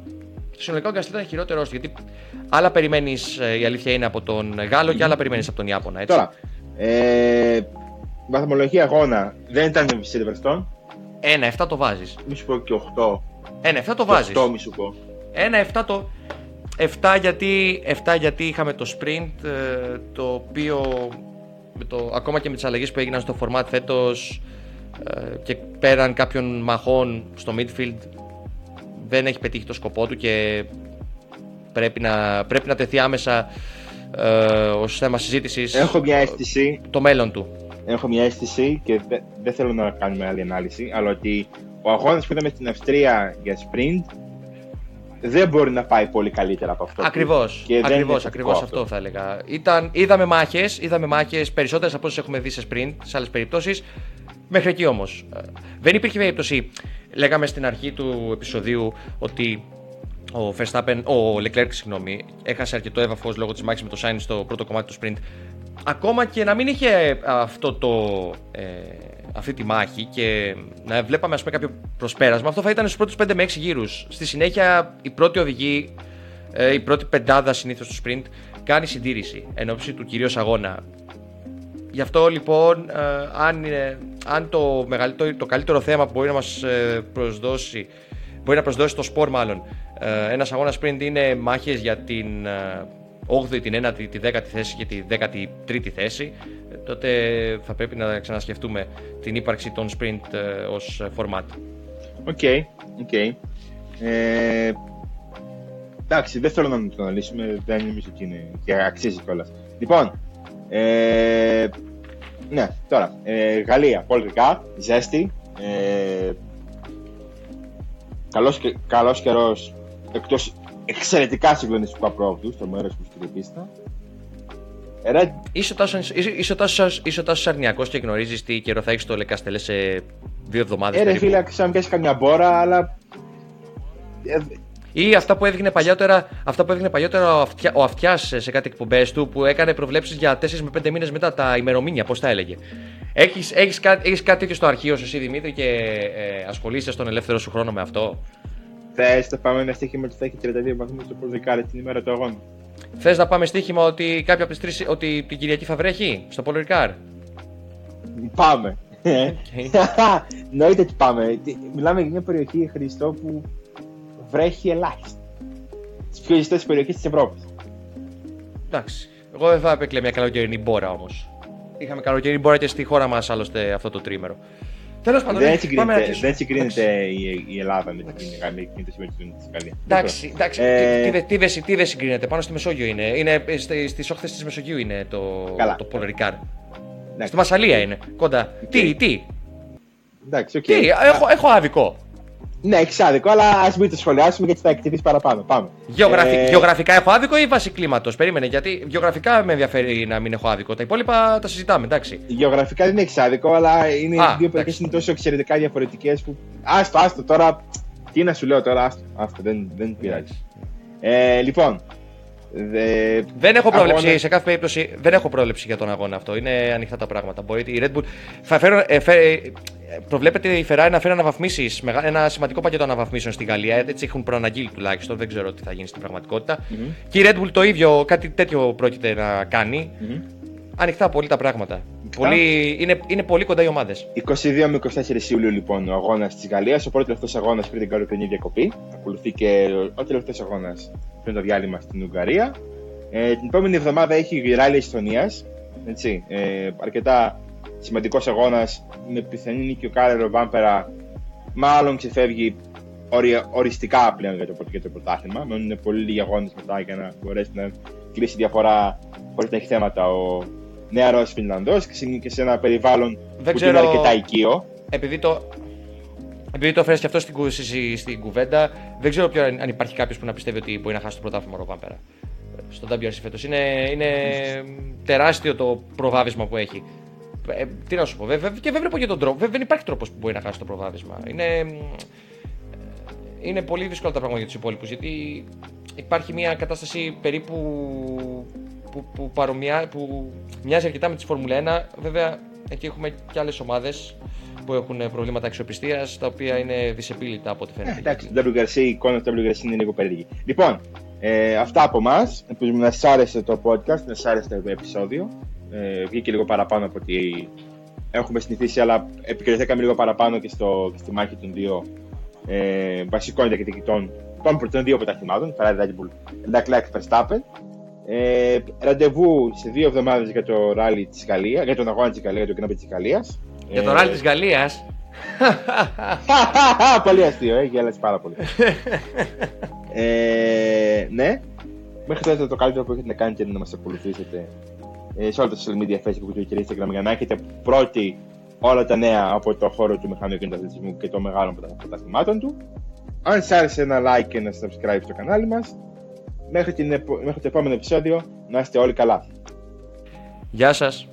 Speaker 3: συνολικά ο Γκαστλί ήταν χειρότερο του. Γιατί άλλα περιμένεις, η αλήθεια είναι από τον Γάλλο και άλλα περιμένεις από τον Ιάπωνα. Έτσι.
Speaker 2: Τώρα, ε, βαθμολογία αγώνα δεν ήταν η Silverstone.
Speaker 3: Ένα 7 το βάζεις.
Speaker 2: Μη σου πω και 8.
Speaker 3: Ένα 7 το
Speaker 2: Και
Speaker 3: βάζει.
Speaker 2: 8 μη σου πω.
Speaker 3: Ένα 7 το. 7 γιατί, 7 γιατί είχαμε το sprint ε, το οποίο με το, ακόμα και με τις αλλαγές που έγιναν στο format φέτος ε, και πέραν κάποιων μαχών στο midfield δεν έχει πετύχει το σκοπό του και πρέπει να, πρέπει να τεθεί άμεσα ε, ως θέμα συζήτησης
Speaker 2: Έχω μια αίσθηση,
Speaker 3: το μέλλον του.
Speaker 2: έχω μια αίσθηση και δε- δεν θέλω να κάνουμε άλλη ανάλυση, αλλά ότι ο αγώνας που είδαμε στην Αυστρία για sprint δεν μπορεί να πάει πολύ καλύτερα από αυτό.
Speaker 3: Ακριβώς.
Speaker 2: Και δεν είναι
Speaker 3: Ακριβώς
Speaker 2: θετικό
Speaker 3: ακριβώς αυτό θα έλεγα. Ήταν, είδαμε μάχες, είδαμε μάχες περισσότερες από όσες έχουμε δει σε sprint σε άλλες περιπτώσεις. Μέχρι εκεί όμως. Δεν υπήρχε περίπτωση. Λέγαμε στην αρχή του επεισοδίου ότι ο Verstappen, ο Leclerc, συγγνώμη, έχασε αρκετό έδαφο λόγω της μάχης με το Sainz στο πρώτο κομμάτι του sprint. Ακόμα και να μην είχε αυτό το, ε, αυτή τη μάχη και να βλέπαμε ας πούμε, κάποιο προσπέρασμα, αυτό θα ήταν στους πρώτους 5 με 6 γύρους. Στη συνέχεια, η πρώτη οδηγή, ε, η πρώτη πεντάδα συνήθως του sprint, κάνει συντήρηση εν ώψη του κυρίως αγώνα. Γι' αυτό λοιπόν, ε, αν, ε, αν το, μεγαλύτερο, το καλύτερο θέμα που μπορεί να μας ε, προσδώσει, μπορεί να προσδώσει το σπορ μάλλον, ε, ένας αγώνας sprint είναι μάχες για την ε, 8η, την 9η, τη 10η θέση και τη 13η θέση, ε, τότε θα πρέπει να ξανασκεφτούμε την ύπαρξη των sprint ε, ως format.
Speaker 2: OK, OK. Ε, εντάξει, δεν θέλω να το αναλύσουμε, δεν νομίζω ότι είναι και αξίζει κιόλας. Λοιπόν, ε, ναι, τώρα, ε, Γαλλία, Paul Ricard, ζέστη, ε, καλός, και- καλός καιρός, εκτός εξαιρετικά συγκλονιστικού απρόβλητου στο μέρος που στην πίστα. Red,
Speaker 3: Είσαι τόσο, είσαι, είσαι τόσο, είσαι τόσο αρνιακός και γνωρίζεις τι καιρό θα έχεις στο Λεκαστελές σε δύο εβδομάδες
Speaker 2: ε, ρε
Speaker 3: περίπου.
Speaker 2: φίλε, σαν πιάσεις καμιά μπόρα, αλλά ε,
Speaker 3: Ή αυτά που έδειχνε παλιότερα, αυτά που έδειχνε παλιότερα ο, αυτιά, ο Αυτιάς σε κάτι εκπομπές του που έκανε προβλέψεις για 4 με 5 μήνες μετά τα ημερομήνια, πώς τα έλεγε. Έχει έχεις, κά- έχεις κάτι τέτοιο στο αρχείο σου, εσύ Δημήτρη, και ε, ασχολείσαι στον ελεύθερο σου χρόνο με αυτό;
Speaker 2: Θες να πάμε ένα στοίχημα ότι θα έχει 32 βαθμούς το Paul Ricard την ημέρα του αγώνα;
Speaker 3: Θες να πάμε στοίχημα ότι κάποια από τις τρει. ότι την Κυριακή θα βρέχει στο Polo Ricard.
Speaker 2: Πάμε. Εννοείται ότι πάμε. Τι- Μιλάμε για μια περιοχή, Χριστό, που βρέχει ελάχιστα. Τις πιο ζεστές περιοχές της Ευρώπης.
Speaker 3: Εντάξει. Εγώ δεν θα έπαικλε μια καλοκαιρινή μπόρα όμως. Είχαμε καλοκαιρινή μπόρα και στη χώρα μας άλλωστε αυτό το τρίμερο. Τέλος πάντων,
Speaker 2: Δεν
Speaker 3: πάμε να
Speaker 2: συγκρίνεται,
Speaker 3: αρχίσουμε.
Speaker 2: δεν συγκρίνεται η, η Ελλάδα με την Γαλλία και το σημείο τη Γαλλία.
Speaker 3: Εντάξει, εντάξει.
Speaker 2: Ε,
Speaker 3: Τι, τι, δε- τι, δε- τι δεν συγκρίνεται, πάνω στη Μεσόγειο είναι. είναι Στις όχθες της Μεσογείου είναι το,
Speaker 2: Καλά.
Speaker 3: το Polo Ricard.
Speaker 2: Εντάξει.
Speaker 3: Στη Μασσαλία είναι, κοντά. Τι, τι,
Speaker 2: Εντάξει, οκ.
Speaker 3: τι, έχω, έχω άδικο.
Speaker 2: Ναι, έχεις άδικο, αλλά ας μην το σχολιάσουμε γιατί θα εκτεθεί παραπάνω. Πάμε.
Speaker 3: Γεωγραφι-
Speaker 2: Ε,
Speaker 3: Γεωγραφικά έχω άδικο ή βάσει κλίματος; Περίμενε, γιατί γεωγραφικά με ενδιαφέρει να μην έχω άδικο. Τα υπόλοιπα τα συζητάμε, εντάξει.
Speaker 2: Γεωγραφικά δεν έχεις άδικο, αλλά είναι
Speaker 3: Α,
Speaker 2: οι δύο περιοχές
Speaker 3: εντάξει.
Speaker 2: είναι τόσο εξαιρετικά διαφορετικές που. Άστο, άστο τώρα. Τι να σου λέω τώρα, άστο. άστο δεν, δεν πειράζει. Ε, λοιπόν. Δε...
Speaker 3: Δεν έχω πρόβλεψη,
Speaker 2: αγώνα-
Speaker 3: σε κάθε περίπτωση δεν έχω πρόβλεψη για τον αγώνα αυτό. Είναι ανοιχτά τα πράγματα. Μπορείτε, η Red Bull. Θα φέρω, ε, φέ- ε, προβλέπεται η Ferrari να φέρει αναβαθμίσεις. Ένα σημαντικό πακέτο αναβαθμίσεων στην Γαλλία. Έτσι έχουν προαναγγείλει τουλάχιστον. Δεν ξέρω τι θα γίνει στην πραγματικότητα.
Speaker 2: Μμμ.
Speaker 3: Και η Red Bull το ίδιο, κάτι τέτοιο πρόκειται να κάνει.
Speaker 2: Μμμ.
Speaker 3: Ανοιχτά πολύ τα πράγματα. Πολύ, είναι, είναι πολύ κοντά οι ομάδες.
Speaker 2: 22 με 24 Ιουλίου λοιπόν ο αγώνας της Γαλλίας. Ο πρώτος τελευταίος αγώνας πριν την καλοκαιρινή διακοπή. Ακολουθεί και ο τελευταίος αγώνας πριν το διάλειμμα στην Ουγγαρία. Ε, την επόμενη εβδομάδα έχει η Ράλια Εστονία. Ε, αρκετά σημαντικός αγώνας με πιθανή νίκη ο Κάρερο Βάμπερα. Μάλλον ξεφεύγει ορια- οριστικά πλέον για το, για το πρωτάθλημα. Μένουν πολύ λίγοι αγώνες μετά για να μπορέσει να κλείσει διαφορά χωρίς να έχει θέματα ο νεαρός Φινλανδό και σε ένα περιβάλλον
Speaker 3: Δεν
Speaker 2: που
Speaker 3: ξέρω-
Speaker 2: είναι αρκετά οικείο.
Speaker 3: Επειδή το, επειδή το φέρει και αυτό στην, κου- στη- στην κουβέντα, δεν ξέρω ποιο, αν υπάρχει κάποιος που να πιστεύει ότι μπορεί να χάσει το πρωτάθλημα ο Ροβάν πέρα. στο WRC φέτος. Είναι, είναι τεράστιο το προβάδισμα που έχει. Ε, τι να σου πω, βέβαια, και δεν βλέπω και τον τρόπο. Βέβαια, δεν υπάρχει τρόπος που μπορεί να χάσει το προβάδισμα. Είναι, είναι πολύ δύσκολα τα πράγματα για τους υπόλοιπους γιατί υπάρχει μια κατάσταση περίπου που, που, παρομοιά, που μοιάζει αρκετά με τη Φόρμουλα 1. Βέβαια, εκεί έχουμε και άλλες ομάδες που έχουν προβλήματα αξιοπιστίας, τα οποία είναι δυσεπίλητα από ό,τι φαίνεται.
Speaker 2: Ε, εντάξει, το WRC, η εικόνα του WRC είναι λίγο περίεργη. Λοιπόν, ε, αυτά από εμά. Ελπίζουμε να σας άρεσε το podcast, να σας άρεσε το επεισόδιο. Ε, βγήκε λίγο παραπάνω από ότι έχουμε συνηθίσει, αλλά επικεντρωθήκαμε λίγο παραπάνω και, στο, και στη μάχη των δύο ε, βασικών διακριτικών των, των δύο πρωταθλημάτων, Ferrari Red Bull, Leclerc Verstappen. Ε, ραντεβού σε δύο εβδομάδες για το ράλι της Γαλλίας, για τον αγώνα της Γαλλίας, για το Grand της Γαλλίας.
Speaker 3: Για το ράλι της Γαλλίας.
Speaker 2: πολύ αστείο, ε, γέλασε πάρα πολύ. ε, ναι, μέχρι τώρα το καλύτερο που έχετε να κάνετε είναι να μας ακολουθήσετε ε, σε όλα τα social media, Facebook, Twitter και Instagram για να έχετε πρώτη όλα τα νέα από το χώρο του μηχανικού αθλητισμού και των μεγάλων πρωταθλημάτων του. Αν σας άρεσε ένα like και ένα subscribe στο κανάλι μας, μέχρι, την, μέχρι το επόμενο επεισόδιο να είστε όλοι καλά.
Speaker 3: Γεια σας.